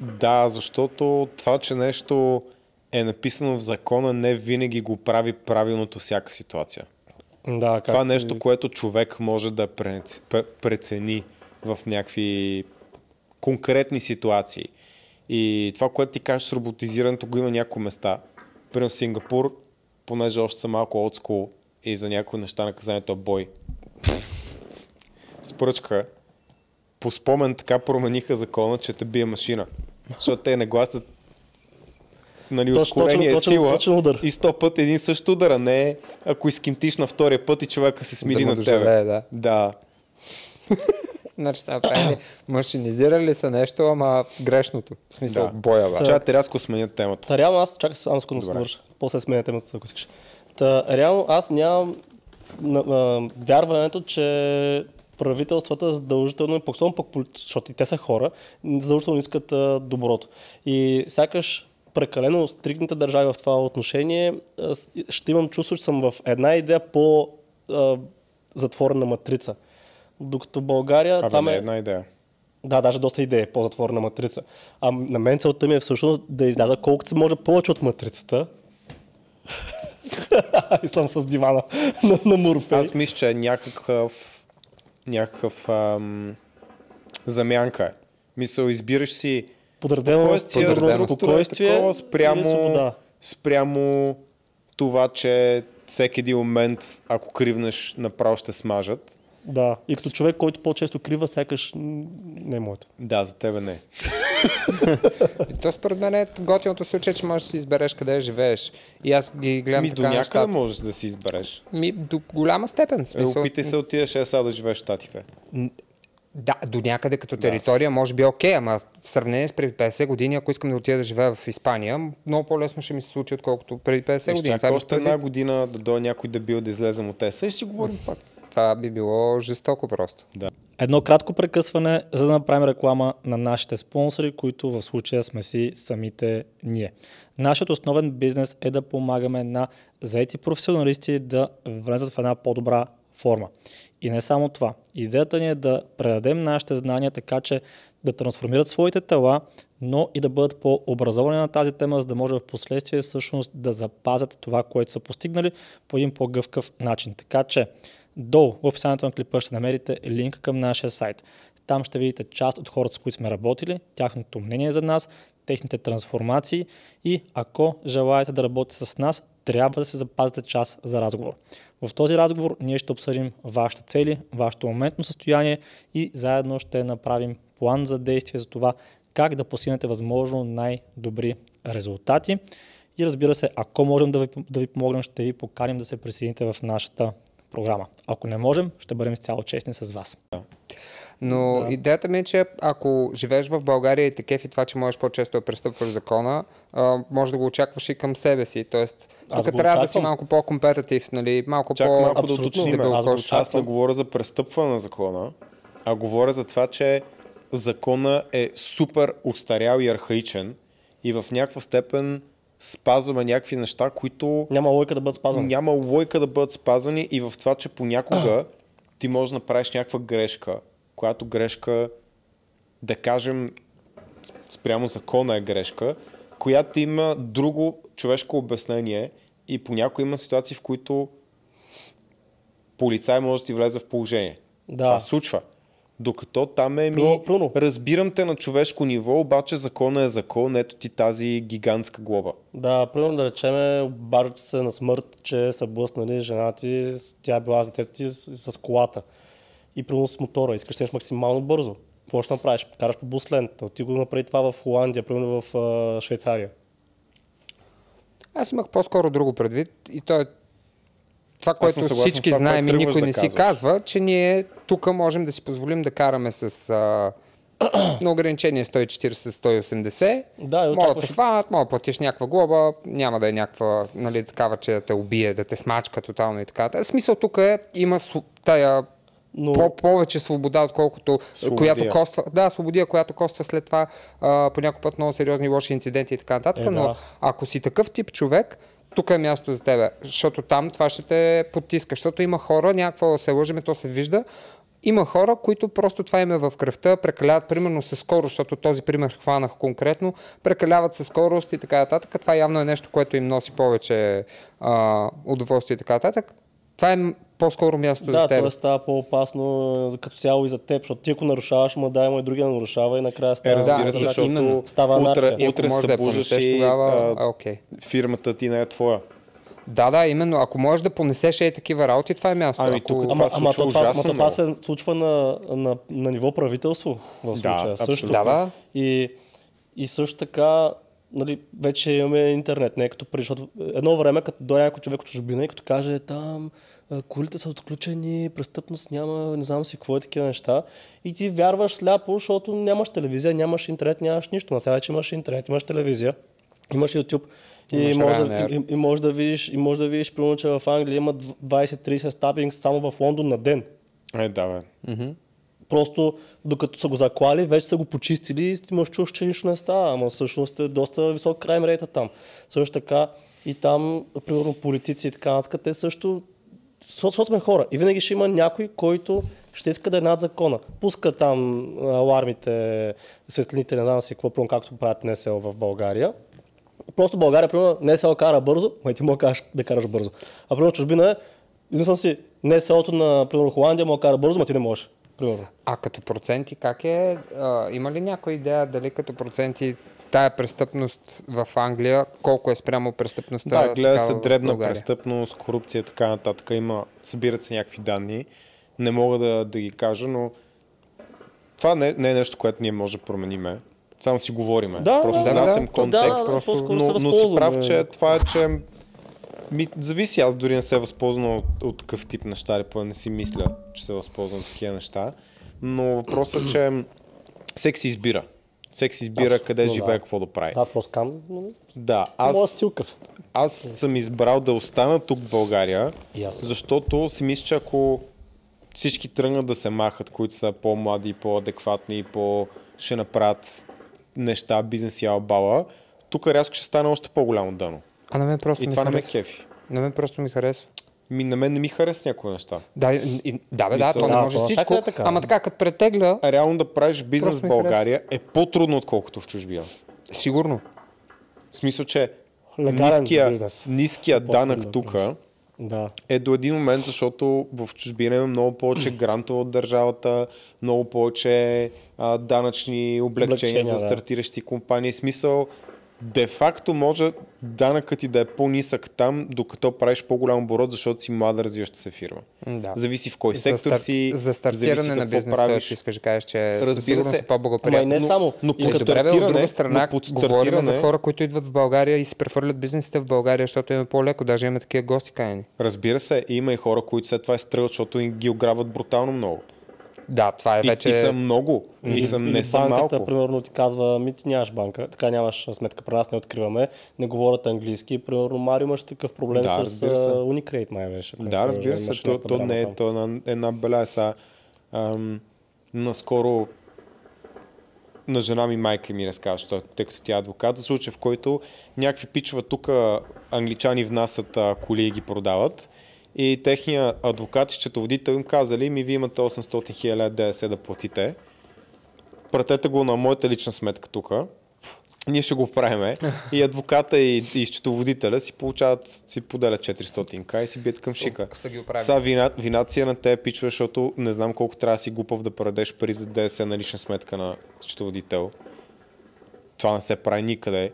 Speaker 1: Да, защото това, че нещо е написано в закона, не винаги го прави правилното всяка ситуация.
Speaker 3: Да,
Speaker 1: Това е нещо, което човек може да прец- пре- прецени в някакви конкретни ситуации. И това, което ти кажеш с роботизирането, го има някои места. Примерно в Сингапур, понеже още са малко school и за някои неща наказанието е бой. С. По спомен така промениха закона, че те бие машина. Защото те не гласят нали,
Speaker 3: Точно-
Speaker 1: ускорение
Speaker 3: точно-
Speaker 1: е сила
Speaker 3: точно удар.
Speaker 1: и сто път един същ удар, а не ако изкинтиш на втория път и човека се смили
Speaker 2: Да
Speaker 1: на тебе.
Speaker 2: дожалее, да.
Speaker 1: да.
Speaker 2: Значи са правили, машинизирали са нещо, ама грешното. В смисъл,
Speaker 1: Да.
Speaker 2: боя, бе.
Speaker 1: Чакай, рязко сменят темата.
Speaker 3: Та реално аз, чакай само да се довърша. После сменя темата, ако искаш. Та реално аз нямам на, на, вярването, че правителствата задължително, пък пък, защото и те са хора, задължително искат а, доброто. И сякаш прекалено стрикните държави в това отношение, ще имам чувство, че съм в една идея по а, затворена матрица. Докато България
Speaker 1: Абе,
Speaker 3: там е...
Speaker 1: е една идея.
Speaker 3: Да, даже доста идея, по-затворена матрица. А на мен целта ми е всъщност да изляза колкото се може повече от матрицата. и съм с дивана на, на Морфей.
Speaker 1: Аз мисля, че е някакъв, някакъв ам, замянка. е. Мисъл, избираш си
Speaker 3: Подреденост,
Speaker 1: спокойствие,
Speaker 3: спокойствие
Speaker 1: такова, спрямо,
Speaker 3: свобода.
Speaker 1: спрямо това, че всеки един момент, ако кривнеш, направо ще смажат.
Speaker 3: Да, и като човек, който по-често крива, сякаш не е моето.
Speaker 1: Да, за тебе не.
Speaker 2: То според мен е готиното случай, че можеш да си избереш къде живееш. И аз ги гледам
Speaker 1: Ми
Speaker 2: така
Speaker 1: до някъде
Speaker 2: нещата.
Speaker 1: можеш да си избереш.
Speaker 2: Ми, до голяма степен.
Speaker 1: Е,
Speaker 2: Смисъл,
Speaker 1: опитай се отидеш е сега да живееш в Штатите.
Speaker 2: Да, до някъде като територия може би е окей, ама в сравнение с преди 50 години, ако искам да отида да живея в Испания, много по-лесно ще ми се случи, отколкото преди 50 години.
Speaker 1: Изчакай
Speaker 2: Това, би
Speaker 1: още една година да дойде някой дебил да излезем от ЕСА и ще си говорим пак.
Speaker 2: това би било жестоко просто.
Speaker 1: Да.
Speaker 3: Едно кратко прекъсване, за да направим реклама на нашите спонсори, които в случая сме си самите ние. Нашият основен бизнес е да помагаме на заети професионалисти да влезат в една по-добра форма. И не само това. Идеята ни е да предадем нашите знания така, че да трансформират своите тела, но и да бъдат по-образовани на тази тема, за да може в последствие всъщност да запазят това, което са постигнали по един по-гъвкав начин. Така че Долу в описанието на клипа ще намерите линк към нашия сайт. Там ще видите част от хората, с които сме работили, тяхното мнение за нас, техните трансформации и ако желаете да работите с нас, трябва да се запазите час за разговор. В този разговор ние ще обсъдим вашите цели, вашето моментно състояние и заедно ще направим план за действие за това как да постигнете възможно най-добри резултати. И разбира се, ако можем да ви, да ви помогнем, ще ви поканим да се присъедините в нашата програма. Ако не можем, ще бъдем изцяло честни с вас.
Speaker 2: Но да. идеята ми е, че ако живееш в България и те кефи това, че можеш по-често да престъпваш закона, а, може да го очакваш и към себе си. Тоест, тук трябва да си малко по-компетитив, нали? малко
Speaker 1: Чак
Speaker 2: по...
Speaker 1: малко да уточним.
Speaker 3: дебел, аз
Speaker 1: Аз, аз не говоря за престъпване на закона, а говоря за това, че закона е супер устарял и архаичен и в някаква степен спазваме някакви неща, които
Speaker 3: Няма лойка да бъдат спазвани.
Speaker 1: няма лойка да бъдат спазвани и в това, че понякога ти можеш да направиш някаква грешка, която грешка, да кажем, спрямо закона е грешка, която има друго човешко обяснение и понякога има ситуации, в които полицай може да ти влезе в положение.
Speaker 3: Да.
Speaker 1: Това случва. Докато там е ми,
Speaker 3: Пруно, пруно.
Speaker 1: разбирам те на човешко ниво, обаче закона е закон, ето ти тази гигантска глоба.
Speaker 3: Да, примерно да речеме, обаждат се на смърт, че са блъснали жена ти, тя е била с детето ти с, с колата. И примерно с мотора, искаш да максимално бързо. Какво ще направиш? Караш по бус лента. Ти го направи това в Холандия, примерно в а, Швейцария.
Speaker 2: Аз имах по-скоро друго предвид и то е това, което всички знаем и никой не
Speaker 1: да
Speaker 2: си казва, че ние тук можем да си позволим да караме с а, на ограничение 140-180.
Speaker 3: Да, и
Speaker 2: Мога да те хванат, мога да платиш някаква глоба, няма да е някаква, нали, такава, че да те убие, да те смачка тотално и така. Смисъл тук е, има тая
Speaker 3: Но-
Speaker 2: по- повече свобода, отколкото
Speaker 1: Свободия.
Speaker 2: която коства. Да, свободия, която коства след това а, по някой път много сериозни лоши инциденти и така нататък.
Speaker 3: Е,
Speaker 2: но
Speaker 3: да.
Speaker 2: ако си такъв тип човек, тук е място за тебе, защото там това ще те потиска, защото има хора, някакво да се лъжеме, то се вижда, има хора, които просто това им е в кръвта, прекаляват примерно със скорост, защото този пример хванах конкретно, прекаляват със скорост и така нататък. Това явно е нещо, което им носи повече а, удоволствие и така нататък. Това е по-скоро място за
Speaker 3: Да,
Speaker 2: теб.
Speaker 3: това става по-опасно като цяло и за теб, защото ти ако нарушаваш, ма да, има и другия нарушава и накрая става...
Speaker 1: Е, разбира
Speaker 2: Да,
Speaker 1: се,
Speaker 2: да,
Speaker 1: защото
Speaker 2: именно.
Speaker 3: Става
Speaker 1: утре,
Speaker 3: анархия.
Speaker 2: Ако
Speaker 1: утре
Speaker 2: можеш да понесеш,
Speaker 1: и
Speaker 2: тогава,
Speaker 1: а,
Speaker 2: окей.
Speaker 1: фирмата ти не е твоя.
Speaker 2: Да, да, именно. Ако можеш да понесеш и такива работи, това е място.
Speaker 1: Ами,
Speaker 2: ако...
Speaker 1: тук
Speaker 3: Ама,
Speaker 1: Това
Speaker 3: ама, това, ама то това се случва на, на, на ниво правителство в случая.
Speaker 1: абсолютно.
Speaker 3: също.
Speaker 2: Да, да.
Speaker 3: И, и също така, нали, вече имаме интернет, не е като преди, защото едно време, като дойде някой човек от чужбина и като каже там, колите са отключени, престъпност няма, не знам си какво е такива неща. И ти вярваш сляпо, защото нямаш телевизия, нямаш интернет, нямаш нищо. На сега вече имаш интернет, имаш телевизия, имаш YouTube. И
Speaker 2: Имаш
Speaker 3: може, да, и, и, може да видиш, и може да видиш, примерно, че в Англия има 20-30 стапинг само в Лондон на ден.
Speaker 1: Е, да, бе.
Speaker 3: Просто докато са го заклали, вече са го почистили и можеш чуш, че нищо не става, ама всъщност е доста висок крайм рейта там. Също така и там, примерно политици и така нататък, те също, защото, сме хора и винаги ще има някой, който ще иска да е над закона. Пуска там алармите, светлините, не знам си какво, примерно както правят НСО в България. Просто България, примерно, НСО кара бързо, ма ти мога да караш, бързо. А примерно чужбина е, измислям си, НСО-то на, примерно, Холандия да кара бързо, ма ти не можеш. Примерно.
Speaker 2: А като проценти, как е? А, има ли някоя идея дали като проценти тая престъпност в Англия, колко е спрямо престъпността?
Speaker 1: Да, гледа се дребна престъпност, корупция и така нататък. Има, събират се някакви данни. Не мога да, да ги кажа, но това не, не е нещо, което ние може да промениме. Само си говориме.
Speaker 3: Да,
Speaker 1: просто
Speaker 2: да,
Speaker 1: внасям
Speaker 2: да.
Speaker 1: контекст.
Speaker 3: Да,
Speaker 2: просто-
Speaker 1: но, но си прав, че това е, че ми, зависи, аз дори не се възползвам от, от такъв тип неща, или не си мисля, че се възползвам от такива неща. Но въпросът е, че всеки си избира. Всеки си избира
Speaker 3: Абсолютно,
Speaker 1: къде
Speaker 3: да.
Speaker 1: живее, какво да прави.
Speaker 3: Аз просто кам, но
Speaker 1: Да,
Speaker 3: аз...
Speaker 1: аз,
Speaker 3: силкав.
Speaker 1: аз съм избрал да остана тук в България,
Speaker 3: И аз.
Speaker 1: защото си мисля, че ако всички тръгнат да се махат, които са по-млади, по-адекватни по... ще направят неща, бизнес и албала, тук рязко ще стане още по-голямо дъно.
Speaker 2: А на мен просто
Speaker 1: И
Speaker 2: ми
Speaker 1: това не ме
Speaker 2: харесва.
Speaker 1: кефи.
Speaker 2: На мен просто ми харесва.
Speaker 1: Ми, на мен не ми харесва някои неща.
Speaker 2: Да, и, да, бе, да,
Speaker 1: Мисъл-
Speaker 2: то не
Speaker 3: Да,
Speaker 2: може всичко.
Speaker 3: е така.
Speaker 2: Ама така, като претегля,
Speaker 1: А реално да правиш бизнес в България е по-трудно, отколкото в чужбина.
Speaker 2: сигурно.
Speaker 1: В смисъл, че
Speaker 3: Легален
Speaker 1: ниския,
Speaker 3: бизнес.
Speaker 1: ниския данък
Speaker 3: да
Speaker 1: тук.
Speaker 3: Да.
Speaker 1: е до един момент, защото в чужбина има много повече грантове от държавата, много повече а, данъчни облегчения,
Speaker 3: Облегчения,
Speaker 1: за
Speaker 3: да.
Speaker 1: стартиращи компании. Смисъл, де-факто може данъкът ти да е по-нисък там, докато правиш по-голям оборот, защото си млада развиваща се фирма.
Speaker 2: Да.
Speaker 1: Зависи в кой
Speaker 2: за,
Speaker 1: сектор
Speaker 2: старт-
Speaker 1: си,
Speaker 2: за стартиране на бизнес,
Speaker 1: правиш.
Speaker 2: т.е. искаш да кажеш, че
Speaker 1: Разбира
Speaker 2: със сигурност
Speaker 1: се.
Speaker 2: е по-благоприятно.
Speaker 3: Не само.
Speaker 1: но
Speaker 2: Е,
Speaker 3: като-
Speaker 2: добре, от друга страна,
Speaker 1: но
Speaker 2: говорим за хора, които идват в България и си прехвърлят бизнесите в България, защото им е по-леко. Даже имаме такива гости каяни.
Speaker 1: Разбира се, има и хора, които след това изтръгват, защото им ги ограбват брутално много.
Speaker 2: Да, това е
Speaker 1: И,
Speaker 2: вече...
Speaker 1: и са много. И са, не са
Speaker 3: банката,
Speaker 1: малко.
Speaker 3: примерно, ти казва, ми ти нямаш банка, така нямаш сметка при нас, не откриваме, не говорят английски. Примерно, Марио имаш такъв проблем
Speaker 1: Да,
Speaker 3: с uh, Unicredit, май беше.
Speaker 1: Да, разбира се, то, то не е то е една, една беля. Са, ам, наскоро на жена ми майка ми разказва, що- тъй като тя е адвокат, за случай в който някакви пичове тук англичани внасят а, коли и ги продават. И техния адвокат и счетоводител им казали, ми вие имате 800 хиляди ДДС да платите. Пратете го на моята лична сметка тук. ние ще го правиме и адвоката и, и счетоводителя си получават, си поделят 400к и си бият към шика. Сега вина, винация на те пичове, защото не знам колко трябва да си глупав да предадеш пари за ДДС на лична сметка на счетоводител. Това не се прави никъде.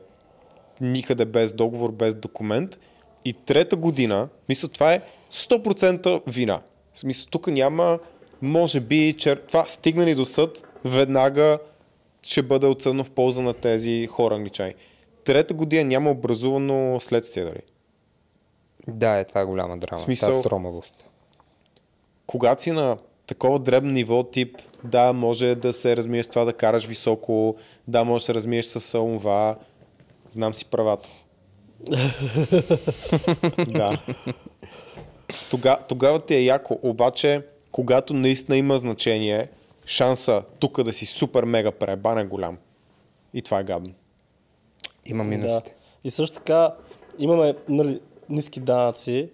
Speaker 1: Никъде без договор, без документ. И трета година, мисля, това е 100% вина. В смисъл, тук няма, може би, че това стигнали до съд, веднага ще бъде отсъдно в полза на тези хора англичани. Трета година няма образувано следствие дали.
Speaker 2: Да, е, това е голяма драма.
Speaker 1: В смисъл-
Speaker 2: Тази тромавост.
Speaker 1: когато си на такова дребно ниво тип, да, може да се размиеш с това да караш високо, да, може да се размиеш с това, знам си правата. да. Тога, тогава ти е яко, обаче, когато наистина има значение, шанса тук да си супер мега пребан е голям. И това е гадно.
Speaker 2: Има
Speaker 3: Да.
Speaker 2: минусите.
Speaker 3: И също така имаме нали, ниски данъци,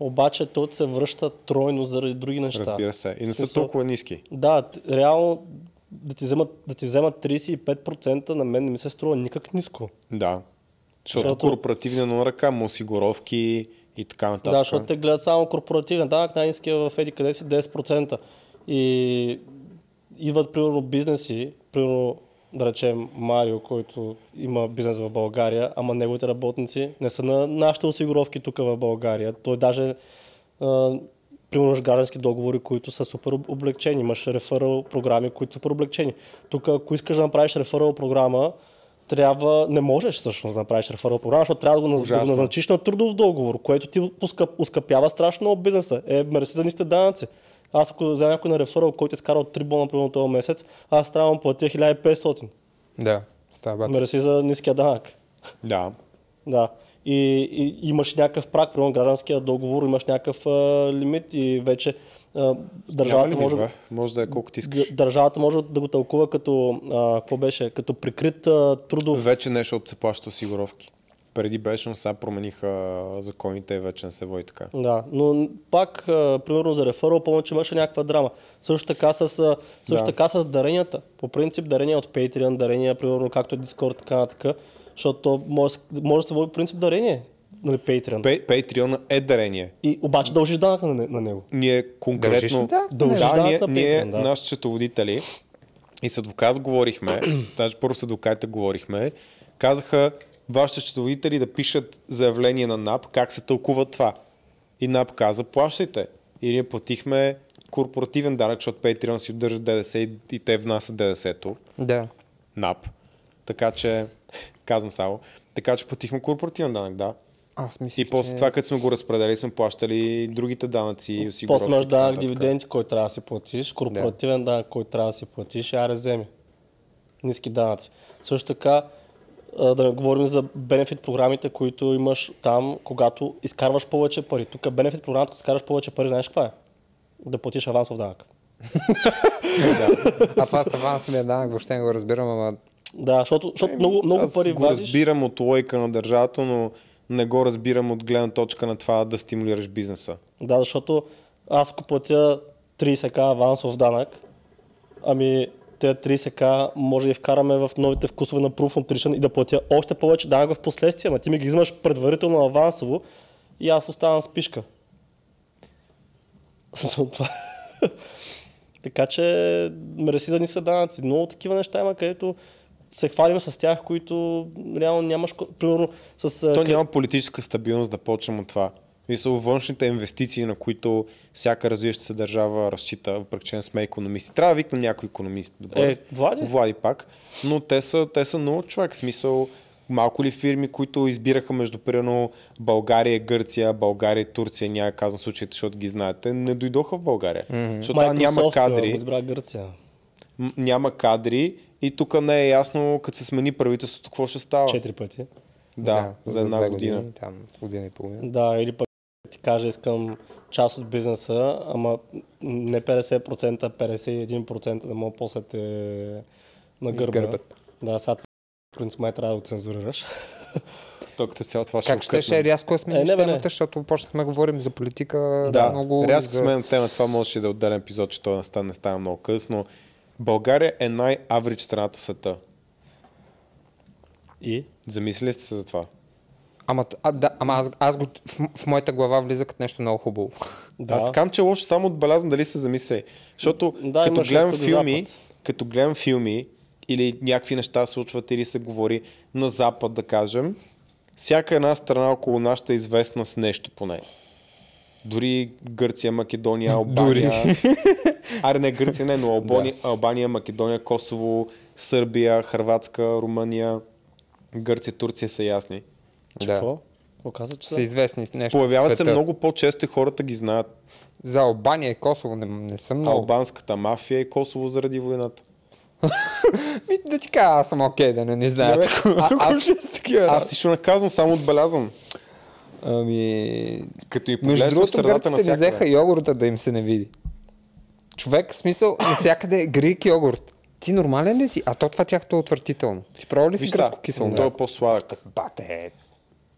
Speaker 3: обаче то се връща тройно заради други неща.
Speaker 1: Разбира се. И не са толкова ниски.
Speaker 3: Да, реално да ти, вземат, да ти вземат 35% на мен не ми се струва никак ниско.
Speaker 1: Да. Защото
Speaker 3: Защото-
Speaker 1: корпоративния на ръка, му осигуровки и така нататък.
Speaker 3: Да, защото те гледат само корпоративен данък, най-низкия в еди къде си 10%. И идват, примерно, бизнеси, примерно, да речем, Марио, който има бизнес в България, ама неговите работници не са на нашите осигуровки тук в България. Той даже, а, примерно, граждански договори, които са супер об- облегчени. Имаш реферал програми, които са супер облегчени. Тук, ако искаш да направиш реферал програма, трябва, не можеш всъщност да направиш реферал програма, защото трябва да го, наз- да го
Speaker 1: Ужасно.
Speaker 3: назначиш на трудов договор, което ти поскъп, ускъпява страшно много бизнеса. Е, мерси за нисте данъци. Аз ако взема някой на реферал, който е скарал 3 бона примерно този месец, аз трябва да платя 1500.
Speaker 2: Да, става бата.
Speaker 3: Мерси за ниския данък.
Speaker 1: Да.
Speaker 3: Да. И, и имаш някакъв прак, примерно гражданския договор, имаш някакъв а, лимит и вече държавата може,
Speaker 1: може... да е колко ти искаш.
Speaker 3: държавата може да го тълкува като, а, какво беше, като прикрит а, трудов
Speaker 1: Вече не, защото се плаща осигуровки. Преди беше, но сега промениха законите и вече не се води така.
Speaker 3: Да, но пак, а, примерно за реферал, помня, че имаше някаква драма. Също така с, също
Speaker 1: Да.
Speaker 3: така с даренията. По принцип дарения от Patreon, дарения, примерно както Discord, така нататък, защото то може, може да се води принцип дарение, нали, Patreon.
Speaker 1: Пей- Patreon е дарение.
Speaker 3: И обаче дължиш данък на, на него.
Speaker 1: Ние
Speaker 2: Дължиш
Speaker 1: конкретно...
Speaker 2: ли да?
Speaker 3: Дължиш
Speaker 1: да, ние,
Speaker 3: на
Speaker 1: ние
Speaker 3: Patreon, да.
Speaker 1: нашите счетоводители и с адвокат говорихме, даже първо с адвокатите говорихме, казаха вашите счетоводители да пишат заявление на НАП как се тълкува това. И НАП каза, плащайте. И ние платихме корпоративен данък, защото Patreon си удържа ДДС и, и те внасят ДДС-то.
Speaker 2: Да.
Speaker 1: НАП. Така че, казвам само, така че платихме корпоративен данък, да.
Speaker 2: Аз мисля,
Speaker 1: И после
Speaker 2: че...
Speaker 1: това, като сме го разпределили, сме плащали другите данъци и осигуровки.
Speaker 3: После имаш
Speaker 1: и
Speaker 3: данък дивиденти, който трябва да си платиш, корпоративен данък, който трябва да си платиш, аре вземи. Ниски данъци. Също така, да не говорим за бенефит програмите, които имаш там, когато изкарваш повече пари. Тук бенефит програмата, когато изкарваш повече пари, знаеш каква е? Да платиш авансов данък.
Speaker 2: А това с авансовия данък въобще не го разбирам, ама
Speaker 3: Да, защото, защото много, много
Speaker 1: Аз
Speaker 3: пари
Speaker 1: го
Speaker 3: вадиш.
Speaker 1: разбирам от лойка на държавата, но не го разбирам от гледна точка на това да стимулираш бизнеса.
Speaker 3: Да, защото аз ако платя 30к авансов данък, ами тези 30к може да вкараме в новите вкусове на Proof Nutrition и да платя още повече данък в последствие. Ама ти ми ги взимаш предварително авансово и аз оставам с пишка. Така че мерси за ниска данъци. Много такива неща има, където се хвалим с тях, които реално нямаш... Примерно с...
Speaker 1: То няма политическа стабилност да почнем от това. Мисъл, външните инвестиции, на които всяка развиваща се държава разчита, въпреки че не сме економисти. Трябва да викнем някой економист. Добре.
Speaker 3: Е, Влади?
Speaker 1: Влади пак. Но те са, те са много човек. В Смисъл, малко ли фирми, които избираха между примерно България Гърция, България Турция, няма казвам случаите, защото ги знаете, не дойдоха в България. Mm-hmm. Защото няма кадри.
Speaker 3: Избра Гърция.
Speaker 1: м- няма кадри и тук не е ясно, като се смени правителството, какво ще става.
Speaker 3: Четири пъти.
Speaker 1: Да, за една
Speaker 2: две
Speaker 1: година.
Speaker 2: Години, там, година и половина.
Speaker 3: Да, или пък ти кажа, искам част от бизнеса, ама не 50%, 51% да мога после те на гърба.
Speaker 2: Изгърбят.
Speaker 3: Да, сега в принцип май трябва да го цензурираш.
Speaker 1: То като цяло това
Speaker 2: Как ще,
Speaker 1: го
Speaker 2: ще
Speaker 1: кътнем.
Speaker 2: рязко да смениш
Speaker 3: Е, не, бе, не.
Speaker 2: темата, защото почнахме да говорим за политика
Speaker 1: Да,
Speaker 2: много.
Speaker 1: рязко
Speaker 2: за...
Speaker 1: сменям тема, това може да е отделен епизод, че то не стане, не стане много късно. България е най-аврич страната в света.
Speaker 3: И?
Speaker 1: Замислили сте се за това?
Speaker 2: Ама, а, да, ама аз, аз го, в, в моята глава влиза като нещо много хубаво.
Speaker 3: Да.
Speaker 1: Аз казвам, че лошо, само отбелязвам дали се замисля. Защото
Speaker 3: Да,
Speaker 1: като гледам филми, като гледам филми или някакви неща се случват или се говори на Запад, да кажем, всяка една страна около нас ще е известна с нещо поне. Дори Гърция, Македония, Албания. Аре не Гърция, не, но Албания, Албания, Македония, Косово, Сърбия, Хрватска, Румъния, Гърция, Турция са ясни.
Speaker 3: Че
Speaker 2: Да.
Speaker 3: Какво? Какво каза, че
Speaker 2: Са известни с нещо.
Speaker 1: Появяват се много по-често и хората ги знаят.
Speaker 2: За Албания и Косово не, не съм много.
Speaker 1: Албанската мафия и Косово заради войната.
Speaker 2: Ми, да ти кажа, аз съм окей, да не, не знаят.
Speaker 1: Не, бе, а-
Speaker 2: Ако
Speaker 1: аз-
Speaker 2: е с такива
Speaker 1: Аз нищо не казвам, само отбелязвам.
Speaker 2: Ами...
Speaker 1: Като и
Speaker 2: Между другото, гърците ми взеха йогурта да им се не види. Човек, смисъл, навсякъде е грик йогурт. Ти нормален ли си? А то това тяхното е отвратително. Ти пробва ли си гръцко кисело?
Speaker 1: той е по-сладък.
Speaker 2: Бате,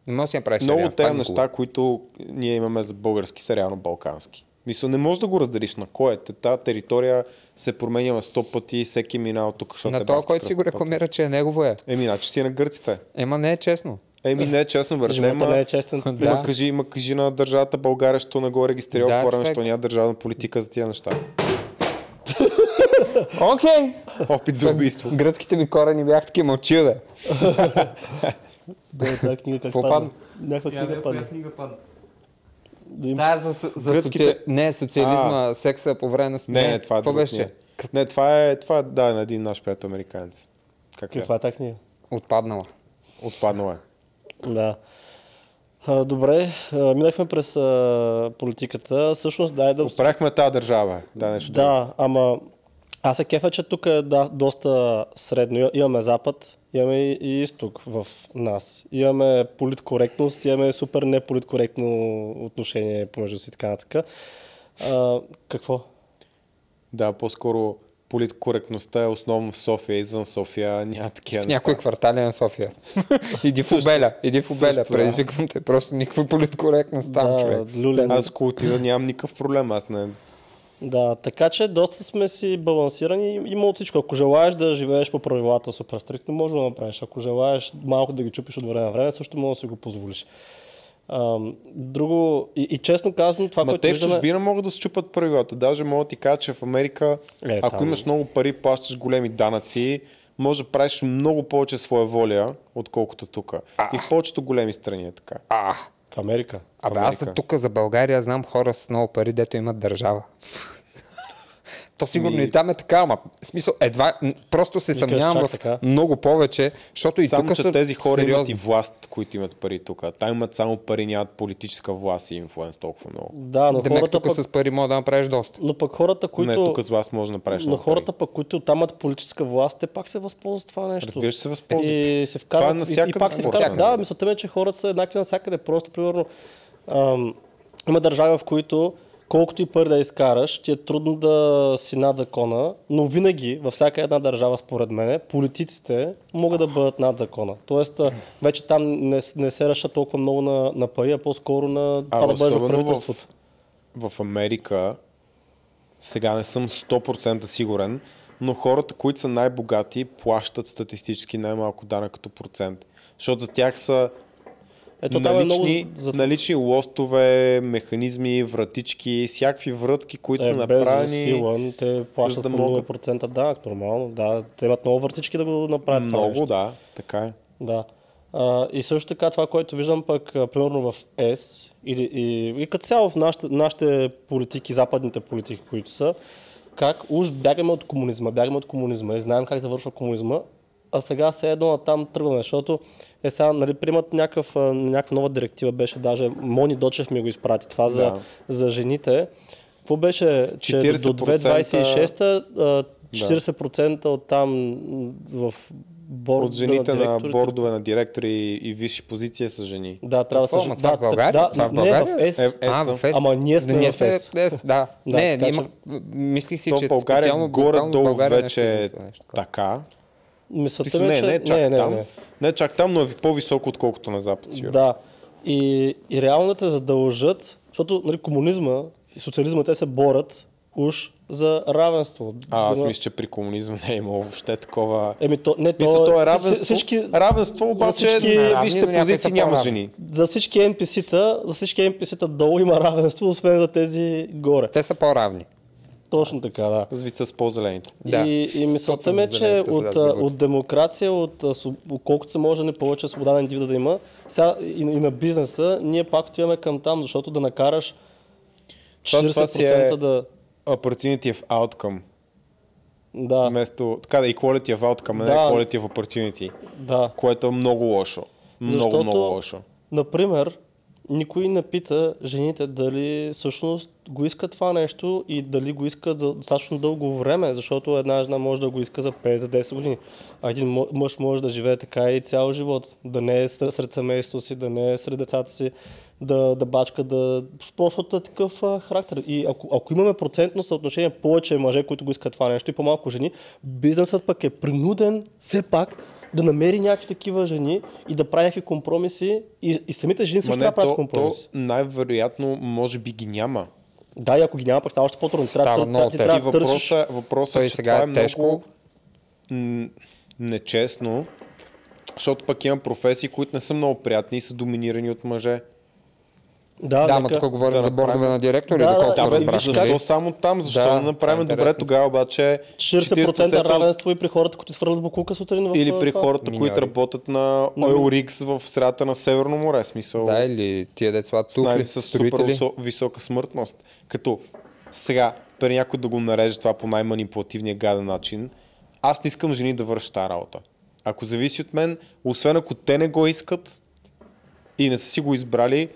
Speaker 2: не може да си направиш
Speaker 1: Много от тези неща, които ние имаме за български, са реално балкански. Мисля, не можеш да го разделиш на кой е. Та територия се променя на 100 пъти, всеки мина от тук, е
Speaker 2: На този,
Speaker 1: бабка
Speaker 2: който си го рекламира, че е негово е.
Speaker 1: Еми, значи си на гърците.
Speaker 2: Ема не е честно.
Speaker 1: Еми, не е честно, брат.
Speaker 3: Живота
Speaker 1: Ема,
Speaker 3: не е честен.
Speaker 2: Да.
Speaker 1: Има, кажи, има кажи на държавата България, що не го е регистрирал
Speaker 2: Да,
Speaker 1: по-рано, що няма държавна политика за тия неща.
Speaker 2: Окей.
Speaker 1: Опит за убийство.
Speaker 2: Гръцките ми корени бях такива мълчиве.
Speaker 3: Да, тази книга как падна? Някаква книга падна.
Speaker 2: книга падна?
Speaker 3: Да им...
Speaker 2: Да, за, за
Speaker 1: Гръцките-
Speaker 2: соци... Не, социализма, секса по време на...
Speaker 1: Не, не, това е
Speaker 2: Какво беше?
Speaker 1: Не, това е, това е, да, на един наш приятел американец. Как е?
Speaker 3: Каква е тази книга?
Speaker 2: Отпаднала.
Speaker 1: Отпаднал е.
Speaker 3: Да. А, добре, а, минахме през а, политиката. Всъщност, дай да...
Speaker 1: Оправихме тази държава. Да, нещо друго.
Speaker 3: Да, ама аз се кефа, че тук е да, доста средно. Имаме Запад, имаме и, изток в нас. Имаме политкоректност, имаме супер неполиткоректно отношение помежду си така нататък. Какво?
Speaker 1: Да, по-скоро политкоректността е основно в София, извън София няма такива
Speaker 2: В някой квартали на София. иди в. Обеля, иди в Обеля, предизвиквам те. Просто никаква политкоректност там,
Speaker 3: Да,
Speaker 2: човек.
Speaker 3: люлен.
Speaker 1: Аз ако отида нямам никакъв проблем. Аз не...
Speaker 3: Да, така че доста сме си балансирани. Има от всичко. Ако желаеш да живееш по правилата супер стриктно, може да направиш. Ако желаеш малко да ги чупиш от време на време, също може да си го позволиш. Друго, и, и честно казано, това,
Speaker 1: Ма
Speaker 3: което
Speaker 1: те в
Speaker 3: виждаме...
Speaker 1: чужбина могат да се чупат правилата. Даже мога да ти кажа, че в Америка,
Speaker 3: Е,
Speaker 1: ако
Speaker 3: там-
Speaker 1: имаш много пари, плащаш големи данъци, може да правиш много повече своя воля, отколкото тук. И в повечето големи страни е така.
Speaker 2: А,
Speaker 3: В Америка.
Speaker 2: абе аз тук за България знам хора с много пари, дето имат държава. То сигурно и там е така, ама в смисъл, едва, просто се съмнявам в
Speaker 3: така.
Speaker 2: много повече, защото и
Speaker 1: Само,
Speaker 2: тук
Speaker 1: че
Speaker 2: са
Speaker 1: тези хора имат
Speaker 2: сериозни.
Speaker 1: и власт, които имат пари тук. Там имат само пари, нямат политическа власт и инфлуенс толкова много.
Speaker 3: Да, но
Speaker 2: Демек
Speaker 3: хората,
Speaker 2: тук
Speaker 3: пък,
Speaker 2: с пари мога да направиш доста.
Speaker 3: но пък хората, които...
Speaker 1: Не, тук с власт може да направиш
Speaker 3: но хората,
Speaker 1: пари.
Speaker 3: пък, които там имат политическа власт, те пак се възползват това нещо.
Speaker 1: Разбира се, се възползват.
Speaker 3: И се
Speaker 1: Това е
Speaker 3: вкарват. и, и
Speaker 1: навсякъде
Speaker 3: пак се вкарват. Да, мисълта ми е, че хората са еднакви навсякъде. Просто, примерно, ам, има държави, в които колкото и пари да изкараш, ти е трудно да си над закона, но винаги, във всяка една държава, според мен, политиците могат да бъдат над закона. Тоест, вече там не, не се решат толкова много на, на пари, а по-скоро на това да бъдеш в правителството.
Speaker 1: в Америка, сега не съм 100% сигурен, но хората, които са най-богати, плащат статистически най-малко данък като процент. Защото за тях са
Speaker 3: Ето там е много...
Speaker 1: налични,
Speaker 3: за-
Speaker 1: налични лостове, механизми, вратички, всякакви врътки, които са
Speaker 3: Е, без
Speaker 1: направени.
Speaker 3: сила, те плащат
Speaker 1: да
Speaker 3: по
Speaker 1: могат-
Speaker 3: 0% данък, нормално. Да, те имат много въртички да го направят това.
Speaker 1: Много, да, така е.
Speaker 3: Да. А, и също така това, което виждам пък, а, примерно в ЕС или, и, и като цяло в нашите, нашите политики, западните политики, които са, как уж бягаме от комунизма, бягаме от комунизма и знаем как завършва комунизма, а сега все едно там тръгваме, защото е сега, нали, приемат някакъв, някаква нова директива, беше даже Мони Дочев ми го изпрати, това за,
Speaker 1: Да.
Speaker 3: за жените. Какво беше, че до
Speaker 1: 40%
Speaker 3: 2026 а, 40% от там в борда
Speaker 1: От жените на,
Speaker 3: директорите-
Speaker 1: бордове на директори и, и висши позиции са жени.
Speaker 3: да, трябва да се...
Speaker 2: ма това
Speaker 3: да,
Speaker 2: в България?
Speaker 3: Да,
Speaker 2: Това в
Speaker 3: не,
Speaker 2: България?
Speaker 3: в ЕС.
Speaker 1: Е,
Speaker 2: А, в ЕС.
Speaker 3: Ама ние сме
Speaker 2: ние
Speaker 3: в ЕС.
Speaker 2: в ЕС, да.
Speaker 3: Да,
Speaker 2: не,
Speaker 3: така
Speaker 2: имах,
Speaker 3: че-
Speaker 2: мислих си,
Speaker 1: То
Speaker 2: че
Speaker 1: в България
Speaker 2: специално
Speaker 1: горе-долу вече е така.
Speaker 3: Мисълта е,
Speaker 1: не,
Speaker 3: че...
Speaker 1: не, чак
Speaker 3: не, не,
Speaker 1: там.
Speaker 3: не.
Speaker 1: Не, чак там, но е по-високо, отколкото на Запад. Сигурно.
Speaker 3: Да. И, и реално те задължат, защото нали, комунизма и социализма те се борят уж за равенство.
Speaker 1: А, аз мисля, че при комунизма не е имало въобще такова...
Speaker 3: Еми, то, не, то,
Speaker 1: Мисля, то е равенство.
Speaker 3: Всички,
Speaker 1: Равенство, обаче
Speaker 3: всички-
Speaker 1: на
Speaker 2: някъде
Speaker 1: позиции няма жени.
Speaker 3: за всички NPC-та, за всички NPC-та долу има равенство, освен за тези горе.
Speaker 2: Те са по-равни.
Speaker 3: Точно така, да.
Speaker 1: Вица с по-зелените.
Speaker 2: Да.
Speaker 3: И, и мисълта ми е, че от, от демокрация, от колкото се може да не повече свобода на индивида да има, сега и, и на бизнеса, ние пак отиваме към там, защото да накараш
Speaker 1: Това-
Speaker 3: 40%
Speaker 1: това си е-
Speaker 3: да...
Speaker 1: Opportunity of outcome.
Speaker 3: Да,
Speaker 1: Вместо, така да, equality of outcome, не
Speaker 3: Да.
Speaker 1: equality of opportunity.
Speaker 3: да.
Speaker 1: Което е много лошо. Много,
Speaker 3: Защото-
Speaker 1: много лошо.
Speaker 3: Например, никой не пита жените дали всъщност го искат това нещо и дали го искат за достатъчно дълго време, защото една жена може да го иска за 5-10 години, а един мъж може да живее така и цял живот, да не е сред семейството си, да не е сред децата си, да, да бачка, да... Просто е такъв а, характер. И ако, ако имаме процентно съотношение повече мъже, които го искат това нещо и по-малко жени, бизнесът пък е принуден все пак да намери някакви такива жени и да прави някакви компромиси и, и самите жени също трябва да правят
Speaker 1: то, то
Speaker 3: компромиси.
Speaker 1: най-вероятно може би ги няма.
Speaker 3: Да, и ако ги няма, пък става още по-трудно.
Speaker 2: Става
Speaker 3: трябва,
Speaker 2: много
Speaker 3: ти трябва търсиш...
Speaker 1: въпросът, въпросът
Speaker 2: Той
Speaker 1: е, че
Speaker 2: сега
Speaker 1: това
Speaker 2: е
Speaker 1: е
Speaker 2: тежко.
Speaker 1: много м- нечестно, защото пък има професии, които не са много приятни и са доминирани от мъже.
Speaker 3: Да,
Speaker 2: Да, ама
Speaker 3: нека...
Speaker 2: тук говорим
Speaker 1: да
Speaker 2: за бордове
Speaker 1: направим-
Speaker 2: на директори,
Speaker 3: Да, да,
Speaker 2: доколкото
Speaker 3: да,
Speaker 1: Да, бе,
Speaker 2: разбрах.
Speaker 1: защо
Speaker 2: нали?
Speaker 1: само там? Защо
Speaker 2: Да,
Speaker 1: да, направим
Speaker 2: е
Speaker 1: добре
Speaker 2: интересно.
Speaker 1: тогава обаче
Speaker 3: 40% равенство и при хората, които свърлят буклука сутрин в
Speaker 1: Или при хората, които работят на Oil Rigs в средата на Северно море. Смисъл,
Speaker 2: Да, или тия деца тухли,
Speaker 1: с супер
Speaker 2: строители.
Speaker 1: висока смъртност. Като сега, при някой да го нареже това по най-манипулативния гаден начин, аз не искам жени да вършат тази работа. Ако зависи от мен, освен ако те не го искат и не са си го избрали,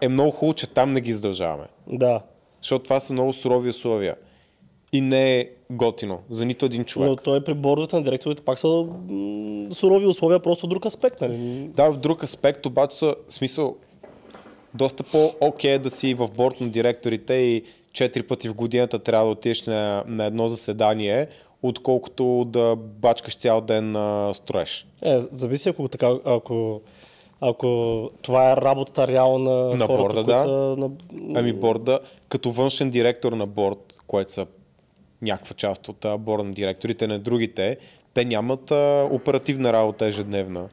Speaker 1: е много хубаво, че там не ги издължаваме.
Speaker 3: Да.
Speaker 1: Защото това са много сурови условия. И не е готино за нито един човек.
Speaker 3: Но той при бордовете на директорите пак са м- сурови условия, просто друг аспект. Нали?
Speaker 1: Да, в друг аспект обаче са, в смисъл, доста по-окей е да си в борт на директорите и четири пъти в годината трябва да отидеш на, на едно заседание, отколкото да бачкаш цял ден на строеж.
Speaker 3: Е, зависи ако така, ако, ако това е работата реално на,
Speaker 1: На
Speaker 3: хората,
Speaker 1: борда, да.
Speaker 3: са на...
Speaker 1: Ами борда, като външен директор на борд, което са някаква част от борда на директорите на другите, те нямат а, оперативна работа ежедневна.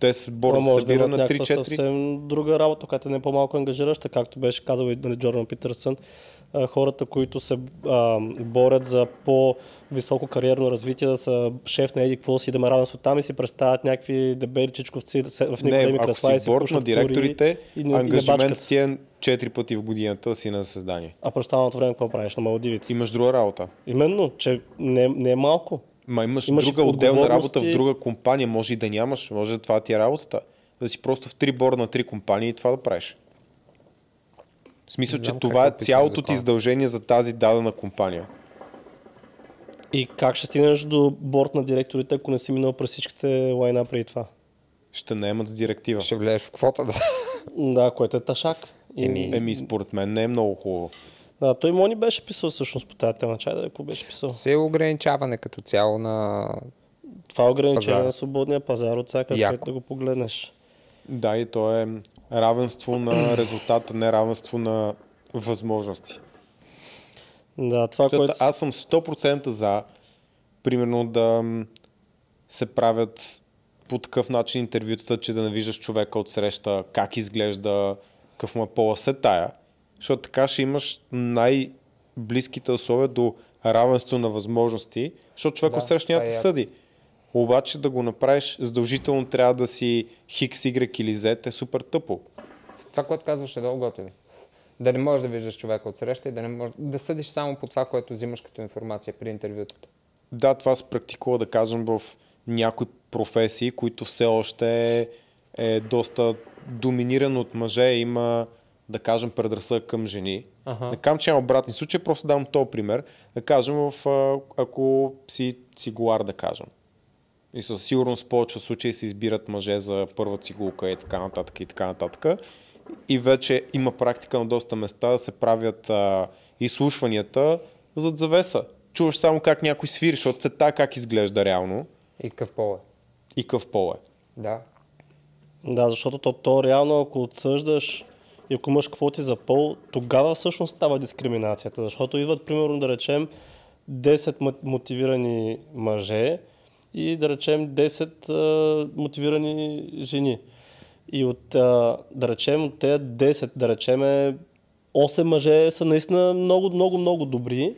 Speaker 1: Те с
Speaker 3: Това
Speaker 1: борда се
Speaker 3: може да
Speaker 1: събира на
Speaker 3: някаква
Speaker 1: 3-4
Speaker 3: съвсем друга работа, която е не по-малко ангажираща, както беше казал и нали, Джордан Питърсън. Хората, които се а, борят за по-високо кариерно развитие, да са шеф на еди какво си, да има равенство там и си представят някакви дебели чичковци в
Speaker 1: Не,
Speaker 3: николеми
Speaker 1: ако
Speaker 3: кресла и
Speaker 1: си
Speaker 3: пушат
Speaker 1: на директорите,
Speaker 3: и, и
Speaker 1: ангажимент ти е 4 пъти в годината си на заседание.
Speaker 3: А през останалото време какво правиш на Малдивите?
Speaker 1: Имаш друга работа.
Speaker 3: Именно, че не, не е малко.
Speaker 1: Ма имаш,
Speaker 3: Имаш
Speaker 1: друга отделна работа в друга компания, може и да нямаш, може да това ти е работата. Да си просто в три борда на три компании и това да правиш. В смисъл, че това е цялото ти задължение за тази дадена компания.
Speaker 3: И как ще стигнеш до борт на директорите, ако не си минал през всичките лайна преди това?
Speaker 1: Ще наемат с директива.
Speaker 2: Ще влезеш в квотата.
Speaker 3: Да, което е ташак. И-
Speaker 2: Еми,
Speaker 1: Еми, според мен не е много хубаво.
Speaker 3: Да, той Мони беше писал всъщност по тази тема. Чай да ако беше писал.
Speaker 2: Все ограничаване като цяло на...
Speaker 3: Това е ограничение
Speaker 2: Пазара.
Speaker 3: на свободния пазар от всяка където да го погледнеш.
Speaker 1: Да, и то е равенство на резултата, не равенство на възможности.
Speaker 3: Да, това,
Speaker 1: Защото
Speaker 3: което...
Speaker 1: аз съм 100% за, примерно, да се правят по такъв начин интервютата, че да не виждаш човека от среща, как изглежда, какъв му е пола се тая. Защото така ще имаш най-близките условия до равенство на възможности, защото човек
Speaker 2: Да,
Speaker 1: от среща няма да
Speaker 2: е
Speaker 1: съди. Обаче да го направиш задължително трябва да си хикс, Y или Z е супер тъпо.
Speaker 2: Това, което казваш е много готино. Да не можеш да виждаш човека от среща и да не можеш да съдиш само по това, което взимаш като информация при интервютата.
Speaker 1: Да, това се практикува, да кажем, в някои професии, които все още е, е доста доминирано от мъже. Има, да кажем, предразсъдък към жени.
Speaker 2: Аха.
Speaker 1: Не казвам, че има обратни случаи, просто давам този пример. Да кажем, в, ако си цигулар, да кажем. И със сигурност повече случаи се избират мъже за първа цигулка и така нататък и така нататък. И вече има практика на доста места да се правят а, изслушванията зад завеса. Чуваш само как някой свири, защото се тая как изглежда реално
Speaker 2: И какъв пол е.
Speaker 1: и къв пол е.
Speaker 2: Да.
Speaker 3: Да, защото то, то реално, ако отсъждаш и ако имаш квоти за пол, тогава всъщност става дискриминацията, защото идват, примерно, да речем, 10 мо- мотивирани мъже и да речем 10 а, мотивирани жени. И от, да речем, от тези 10, да речем, 8 мъже са наистина много, много, много добри.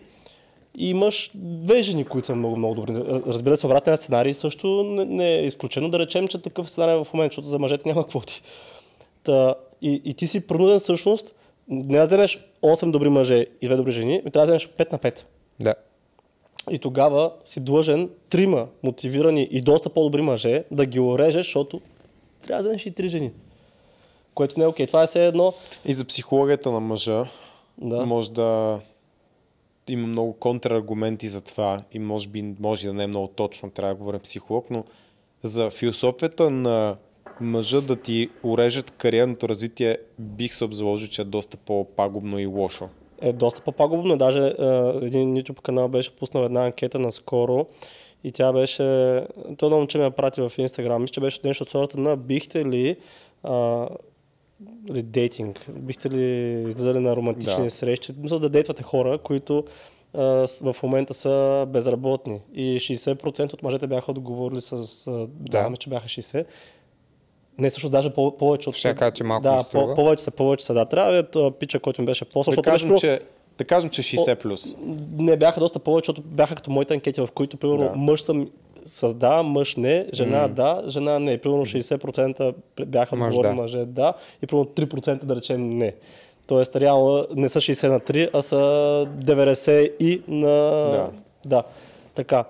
Speaker 3: И имаш две жени, които са много, много добри. Разбира се, обратния сценарий също не, не е изключено. Да речем, че такъв сценарий е в момента, защото за мъжете няма квоти. Та, и, и ти си принуден всъщност не да вземеш 8 добри мъже и 2 добри жени, ми трябва да вземеш 5 на 5.
Speaker 2: Да.
Speaker 3: И тогава си длъжен трима мотивирани и доста по-добри мъже да ги орежеш, защото трябва да вземеш и три жени. Което не е окей. Това е все едно.
Speaker 1: И за психологията на мъжа
Speaker 3: Да.
Speaker 1: може да има много контраргументи за това и може би може да не е много точно, трябва да говоря психолог, но за философията на мъжа да ти урежат кариерното развитие бих се обзаложил, че е доста по-пагубно и лошо.
Speaker 3: е доста по-пагубно. Даже е, един YouTube канал беше пуснал една анкета наскоро и тя беше... То едно момче ме прати в Instagram, мисля, че беше нещо от сорта на бихте ли а, ли дейтинг, бихте ли излизали на романтични
Speaker 1: Да.
Speaker 3: срещи, мисля да дейтвате хора, които а, в момента са безработни. И 60% от мъжете бяха отговорили с... Да, че бяха 60%. Не, също даже по- повече от...
Speaker 2: Ще кажа, че малко
Speaker 3: да, по- повече са, повече са. Да, трябва да пича, който ми беше по
Speaker 1: Да
Speaker 3: защото
Speaker 1: кажем,
Speaker 3: беше,
Speaker 1: че, да кажем, че 60 плюс.
Speaker 3: не бяха доста повече, защото бяха като моите анкети, в които примерно
Speaker 1: Да.
Speaker 3: мъж съм с да, мъж не, жена да, жена не. Примерно 60% бяха
Speaker 2: Мъж
Speaker 3: отговорили
Speaker 2: да.
Speaker 3: мъже да и примерно 3% да речем не. Тоест реално не са 60 на 3, а са 90 и на...
Speaker 1: Да.
Speaker 3: да. Така.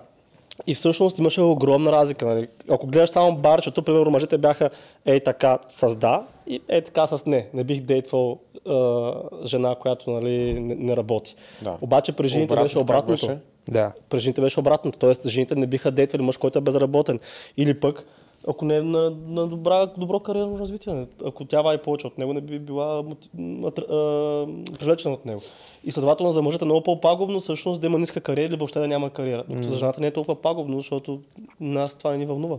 Speaker 3: И всъщност имаше огромна разлика. Нали? Ако гледаш само барчето, примерно мъжете бяха ей така с да и ей така с не. Не бих дейтвал а, жена, която нали, не, не работи.
Speaker 1: Да.
Speaker 3: Обаче при жените
Speaker 1: Обратното
Speaker 3: беше обратното.
Speaker 1: беше?
Speaker 2: Да.
Speaker 3: При жените беше обратното. Тоест жените не биха дейтвали мъж, който е безработен. Или пък, ако не е на, на добра, добро кариерно развитие. Ако тя вади повече от него, не би била привлечена от него. И следователно за мъжете е много по-пагубно всъщност да има ниска кариера или въобще да няма кариера. Докато за жената не е толкова пагубно, защото нас това не ни вълнува.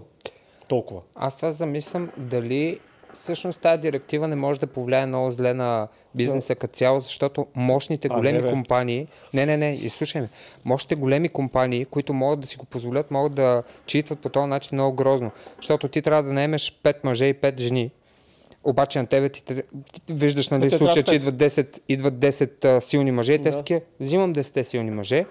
Speaker 3: Толкова.
Speaker 2: Аз това замислям дали всъщност тази директива не може да повлияе много зле на бизнеса като цяло, защото мощните
Speaker 3: А,
Speaker 2: големи
Speaker 3: не, бе.
Speaker 2: компании, не, не, не, изслушай ме, мощните големи компании, които могат да си го позволят, могат да читват по този начин много грозно. Защото ти трябва да наемеш 5 мъже и 5 жени, обаче на тебе ти, ти виждаш нали,
Speaker 3: те
Speaker 2: случая, че идват 10, идват 10 а, силни мъже и те
Speaker 3: Да.
Speaker 2: взимам 10 силни мъже,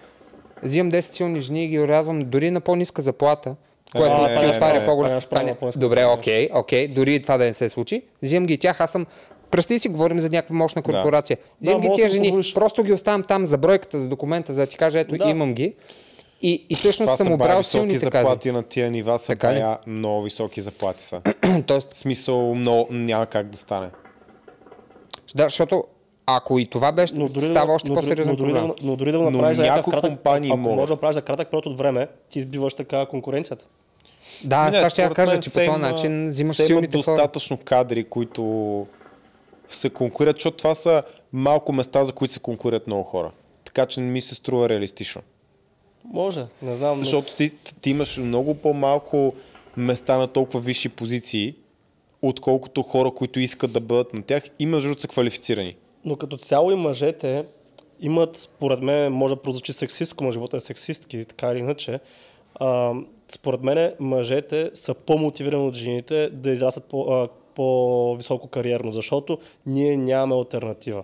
Speaker 2: взимам 10 силни жени и ги урязвам дори на по-ниска заплата, което
Speaker 1: А,
Speaker 2: ти
Speaker 1: не, не,
Speaker 2: отваря
Speaker 1: не,
Speaker 2: по-голям.
Speaker 3: нямаш
Speaker 2: Това
Speaker 3: право
Speaker 2: не-
Speaker 3: на по-ниска
Speaker 2: Добре, окей, окей, дори и това да не се случи. Взимам ги тях, аз съм Представи си, говорим за някаква мощна корпорация. Взимам
Speaker 3: Да,
Speaker 2: ги тия
Speaker 3: да
Speaker 2: жени,
Speaker 3: позволиш.
Speaker 2: просто ги оставям там за бройката, за документа, за да ти кажа, ето
Speaker 3: Да.
Speaker 2: имам ги. И, и всъщност съм обрал силните
Speaker 1: заплати на тия нива, са
Speaker 2: Така ли?
Speaker 1: бая много високи заплати са.
Speaker 2: кази. Тоест,
Speaker 1: В смисъл, много, няма как да стане.
Speaker 2: да, защото ако и това беше,
Speaker 3: Но дори,
Speaker 2: става
Speaker 3: да,
Speaker 2: още
Speaker 3: но, дори,
Speaker 2: по-сериозен
Speaker 3: но, дори да,
Speaker 2: проблем.
Speaker 3: но дори да го
Speaker 1: Но
Speaker 3: направиш за някакъв кратък,
Speaker 1: компании
Speaker 3: ако може да направиш за кратък период от време, ти избиваш така конкуренцията.
Speaker 2: Да,
Speaker 1: Не,
Speaker 2: това ще я кажа, че по този начин взимаш силните хора.
Speaker 1: достатъчно кадри, които се конкурират, защото това са малко места, за които се конкурират много хора. Така че не ми се струва реалистично.
Speaker 3: Може, не знам. Но...
Speaker 1: Защото ти, ти имаш много по-малко места на толкова висши позиции, отколкото хора, които искат да бъдат на тях и между са квалифицирани.
Speaker 3: Но като цяло и мъжете имат, според мен, може да прозвучи сексистко, но живота е сексистки, така или иначе. А, според мен мъжете са по-мотивирани от жените да израстват по, по-високо кариерно, защото ние нямаме альтернатива.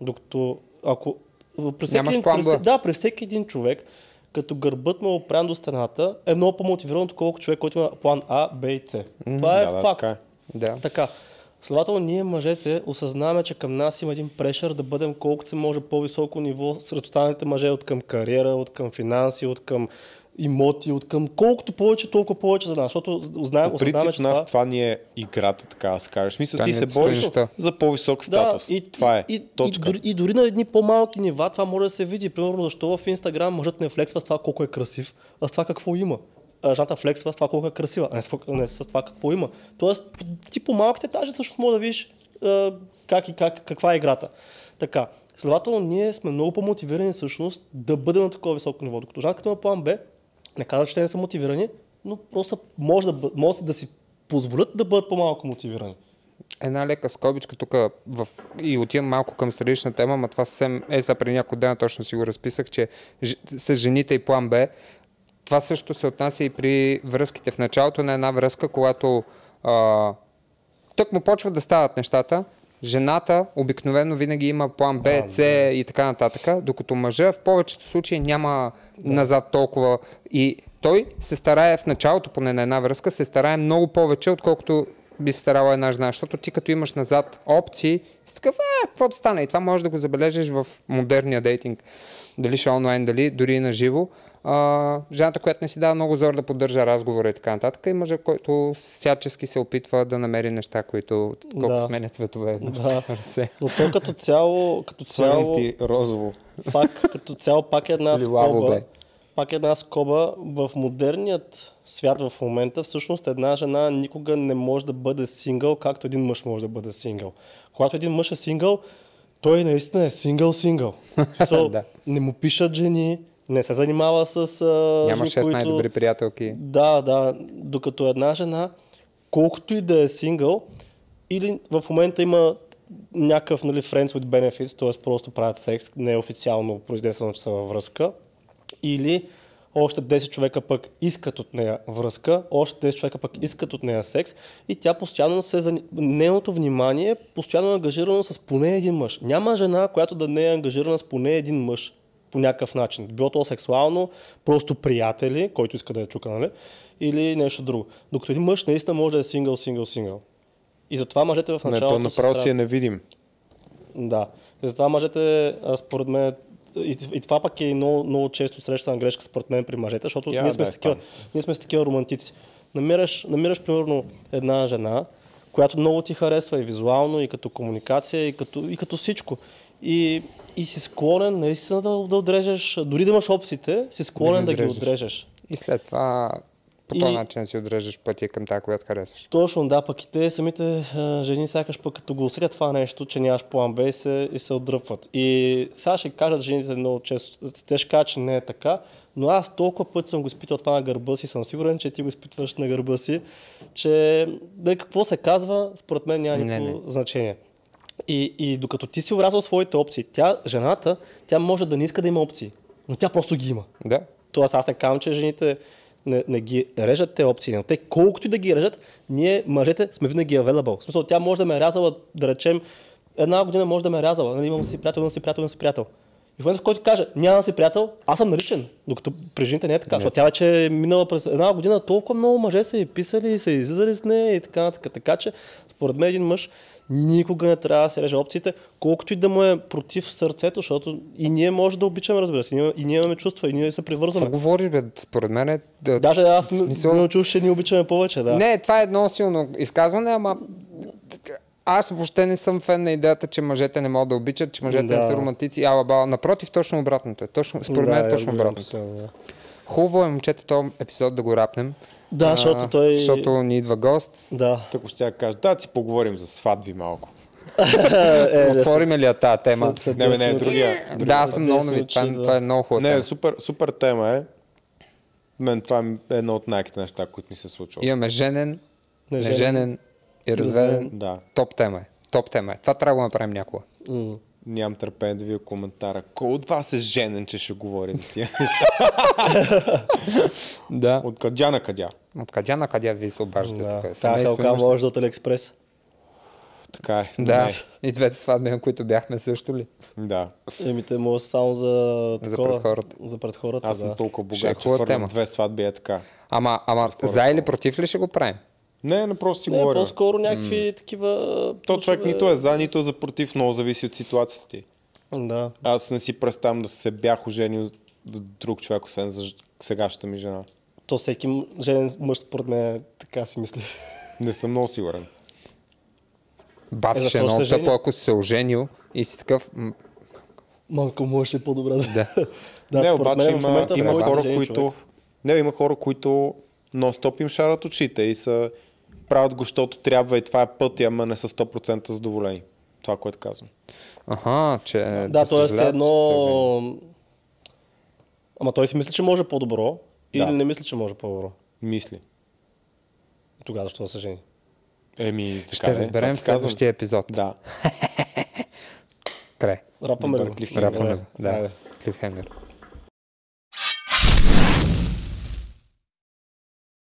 Speaker 3: Докато ако при всеки, един, при, да, при всеки един човек, като гърбът му е опрян до стената, е много по-мотивиран, отколкото човек, който има план А, Б и С. Това е
Speaker 1: да, да,
Speaker 3: факт.
Speaker 1: така е.
Speaker 2: Да.
Speaker 3: Така. Следователно, ние мъжете осъзнаваме, че към нас има един прешър да бъдем колкото се може по-високо ниво сред останалите мъже от към кариера, от към финанси, от към имоти, от към колкото повече, толкова повече за нас. Защото знаем,
Speaker 1: По принцип,
Speaker 3: че
Speaker 1: нас
Speaker 3: това...
Speaker 1: това ни е играта, така да се каже. В смисъл, ти
Speaker 2: е
Speaker 1: се бориш за по-висок статус.
Speaker 3: и,
Speaker 1: това е.
Speaker 3: И,
Speaker 1: Точка.
Speaker 3: И, дори, и дори на едни по-малки нива това може да се види. Примерно, защо в Инстаграм мъжът не флексва с това колко е красив, а с това какво има. А жената флексва с това колко е красива, а не с, не с това какво има. Тоест, ти по малките етажи също може да видиш как и как, каква е играта. Така. Следователно, ние сме много по-мотивирани всъщност да бъдем на такова високо ниво. Докато жената като има план Б, не казва, че те не са мотивирани, но просто може да, може да си позволят да бъдат по-малко мотивирани.
Speaker 2: Една лека скобичка тук в... и отивам малко към странична тема, но това съвсем е за преди няколко дена точно си го разписах, че с жените и план Б, това също се отнася и при връзките. В началото на една връзка, когато а, тък му почват да стават нещата, жената обикновено винаги има план Б, С и така нататък, докато мъжа в повечето случаи няма назад толкова. И той се старае в началото, поне на една връзка, се старае много повече, отколкото би старала една жена, защото ти като имаш назад опции, си такъв, е, какво да стане? И това можеш да го забележиш в модерния дейтинг. Дали ще онлайн, дали дори и на живо. Жената, която не си дава много зор да поддържа разговора и така нататък, и мъжа, който всячески се опитва да намери неща, които колко
Speaker 3: Да.
Speaker 2: сменят цветове.
Speaker 3: Да. Но то като цяло, като цяло,
Speaker 1: ти розово.
Speaker 3: пак, като цяло пак е една
Speaker 2: Или лаво,
Speaker 3: скоба.
Speaker 2: бе.
Speaker 3: Пак е една скоба. В модерният свят в момента, всъщност една жена никога не може да бъде сингъл, както един мъж може да бъде сингъл. Когато един мъж е сингъл, той наистина е сингъл-сингъл. So,
Speaker 2: Да.
Speaker 3: Не му пишат жени, не се занимава с а,
Speaker 2: Няма
Speaker 3: жени,
Speaker 2: 6
Speaker 3: които...
Speaker 2: най-добри приятелки.
Speaker 3: Да, да. Докато една жена, колкото и да е сингъл, или в момента има някакъв нали, friends with benefits, т.е. просто правят секс, не е произнесено, че са във връзка, или още 10 човека пък искат от нея връзка, още 10 човека пък искат от нея секс и тя постоянно се... Нейното внимание е постоянно ангажирано с поне един мъж. Няма жена, която да не е ангажирана с поне един мъж по някакъв начин. Било то сексуално, просто приятели, който иска да я чука, нали? Или нещо друго. Докато един мъж наистина може да е сингъл, сингъл, сингъл. И затова мъжете в
Speaker 1: Не,
Speaker 3: началото...
Speaker 1: то
Speaker 3: се
Speaker 1: направо си е невидим.
Speaker 3: да. И затова мъжете, според мен, и, и това пък е много, много често срещана грешка според мен при мъжете, защото
Speaker 1: Я,
Speaker 3: ние, сме
Speaker 1: да,
Speaker 3: с такива, ние сме с такива романтици. Намираш, намираш примерно една жена, която много ти харесва и визуално, и като комуникация, и като, и като всичко. И, и си склонен наистина да, да отрежеш, дори да имаш опциите, си склонен да, ги
Speaker 2: отрежеш.
Speaker 3: отрежеш.
Speaker 2: И след това по
Speaker 3: И-
Speaker 2: този начин си отрежеш пътя към тази, която харесваш.
Speaker 3: Точно, да, пък и те самите а, жени сякаш пък като го усетят това нещо, че нямаш план Б и се, и се отдръпват. И сега ще кажат жените много често, те ще кажат, че не е така, но аз толкова път съм го изпитал това на гърба си, съм сигурен, че ти го изпитваш на гърба си, че да, какво се казва, според мен няма
Speaker 2: Не,
Speaker 3: никакво значение. И, и докато ти си урязал своите опции, тя, жената, тя може да не иска да има опции, но тя просто ги има.
Speaker 2: Да.
Speaker 3: Тоест аз не казвам, че жените не, не ги режат те опции, но те колкото и да ги режат, ние мъжете сме винаги available. В смисъл, тя може да ме е рязала, да речем, една година може да ме е рязала, нали, имам си приятел, имам си приятел, имам си приятел. И в момента, в който каже, няма си приятел, аз съм наричан. Докато при жените не е така, защото тя вече е минала през една година, толкова много мъже са и писали, и са излизали с нея и така нататък. Така че, според мен един мъж никога не трябва да се реже опциите, колкото и да му е против сърцето, защото и ние може да обичаме, разбира се, и ние, и ние имаме чувства, и ние се привързваме.
Speaker 2: Какво говориш, бе? Според мен е... Да,
Speaker 3: Даже аз
Speaker 2: смисъл...
Speaker 3: не чух, че ни обичаме повече, да.
Speaker 2: Не, това е едно силно изказване, ама аз въобще не съм фен на идеята, че мъжете не могат да обичат, че мъжете не
Speaker 3: Да.
Speaker 2: са романтици, ала бала. Напротив, точно обратното е. Точно, според мен е точно обратното.
Speaker 3: това, да.
Speaker 2: Хубаво е, момчета, този епизод да го рапнем.
Speaker 3: Да, защото той-
Speaker 2: Защото ни идва гост.
Speaker 3: Да.
Speaker 1: Така ще кажа, да си поговорим за сватби малко.
Speaker 3: е,
Speaker 2: Отворим ли я тази тема?
Speaker 3: след- след
Speaker 1: Не, бе, не,
Speaker 3: 10
Speaker 1: другия.
Speaker 2: Да, аз съм много
Speaker 3: 10
Speaker 2: нови. Това, това е много хубаво.
Speaker 1: Не, супер, супер тема е. Мен това е едно от най-ките неща, които ми се случват.
Speaker 2: Имаме женен,
Speaker 3: Неженен.
Speaker 2: неженен и разведен.
Speaker 3: Разведен.
Speaker 1: Да.
Speaker 2: Топ тема е. Топ тема е. Това трябва да го направим някога.
Speaker 3: М.
Speaker 1: Нямам търпение да видя коментара. Кой от вас е женен, че ще говори за тия неща?
Speaker 2: Да.
Speaker 1: От къдя на къдя.
Speaker 2: От къдя на къдя ви се обаждате
Speaker 3: Да.
Speaker 2: тук?
Speaker 3: Може да от Алиекспрес.
Speaker 1: Така е.
Speaker 2: Да. И двете сватби, на които бяхме също ли?
Speaker 1: Да.
Speaker 3: Еми, те може само за
Speaker 2: За
Speaker 3: такова.
Speaker 2: пред хората.
Speaker 3: За пред хората,
Speaker 1: Аз съм
Speaker 3: да.
Speaker 1: толкова
Speaker 2: Ще е
Speaker 1: богат, че
Speaker 2: хубава
Speaker 1: хвърлям
Speaker 2: тема.
Speaker 1: две сватби е така.
Speaker 2: Ама, ама за или против ли ще го правим?
Speaker 1: Не, не просто си
Speaker 3: Не,
Speaker 1: говоря.
Speaker 3: по-скоро някакви такива...
Speaker 1: То човек нито е за, нито е за против, много зависи от ситуацията ти.
Speaker 3: Да.
Speaker 1: Аз не си представям да се бях оженил за друг човек, освен за сегашната ми жена.
Speaker 3: То всеки женен мъж, според мен, така си мисли.
Speaker 1: Не съм много сигурен.
Speaker 2: Бат,
Speaker 3: Е,
Speaker 2: ще е много тъпо, ако си се оженил и си такъв...
Speaker 3: Малко може по-добре да...
Speaker 2: Да.
Speaker 3: да,
Speaker 1: не, обаче
Speaker 3: мен
Speaker 1: има,
Speaker 3: момента,
Speaker 1: има хора, които...
Speaker 3: човек.
Speaker 1: Не, има хора, които нон-стоп им шарат очите и са правят го, защото трябва и това е пътя, ама не са 100% задоволени. Това, което казвам.
Speaker 2: Аха, че...
Speaker 3: Да, т.е.
Speaker 2: съжаляват,
Speaker 3: едно...
Speaker 2: че се ожени.
Speaker 3: Ама той си мисли, че може по-добро или
Speaker 1: Да.
Speaker 3: не мисли, че може по-добро?
Speaker 1: Мисли.
Speaker 3: Тогава защо да се жени?
Speaker 1: Еми, така
Speaker 2: Ще
Speaker 1: е,
Speaker 2: разберем
Speaker 1: това
Speaker 2: в следващия епизод.
Speaker 1: Да.
Speaker 2: Край.
Speaker 3: Рапаме го?
Speaker 2: Рапваме го. Да. Клифхенгер.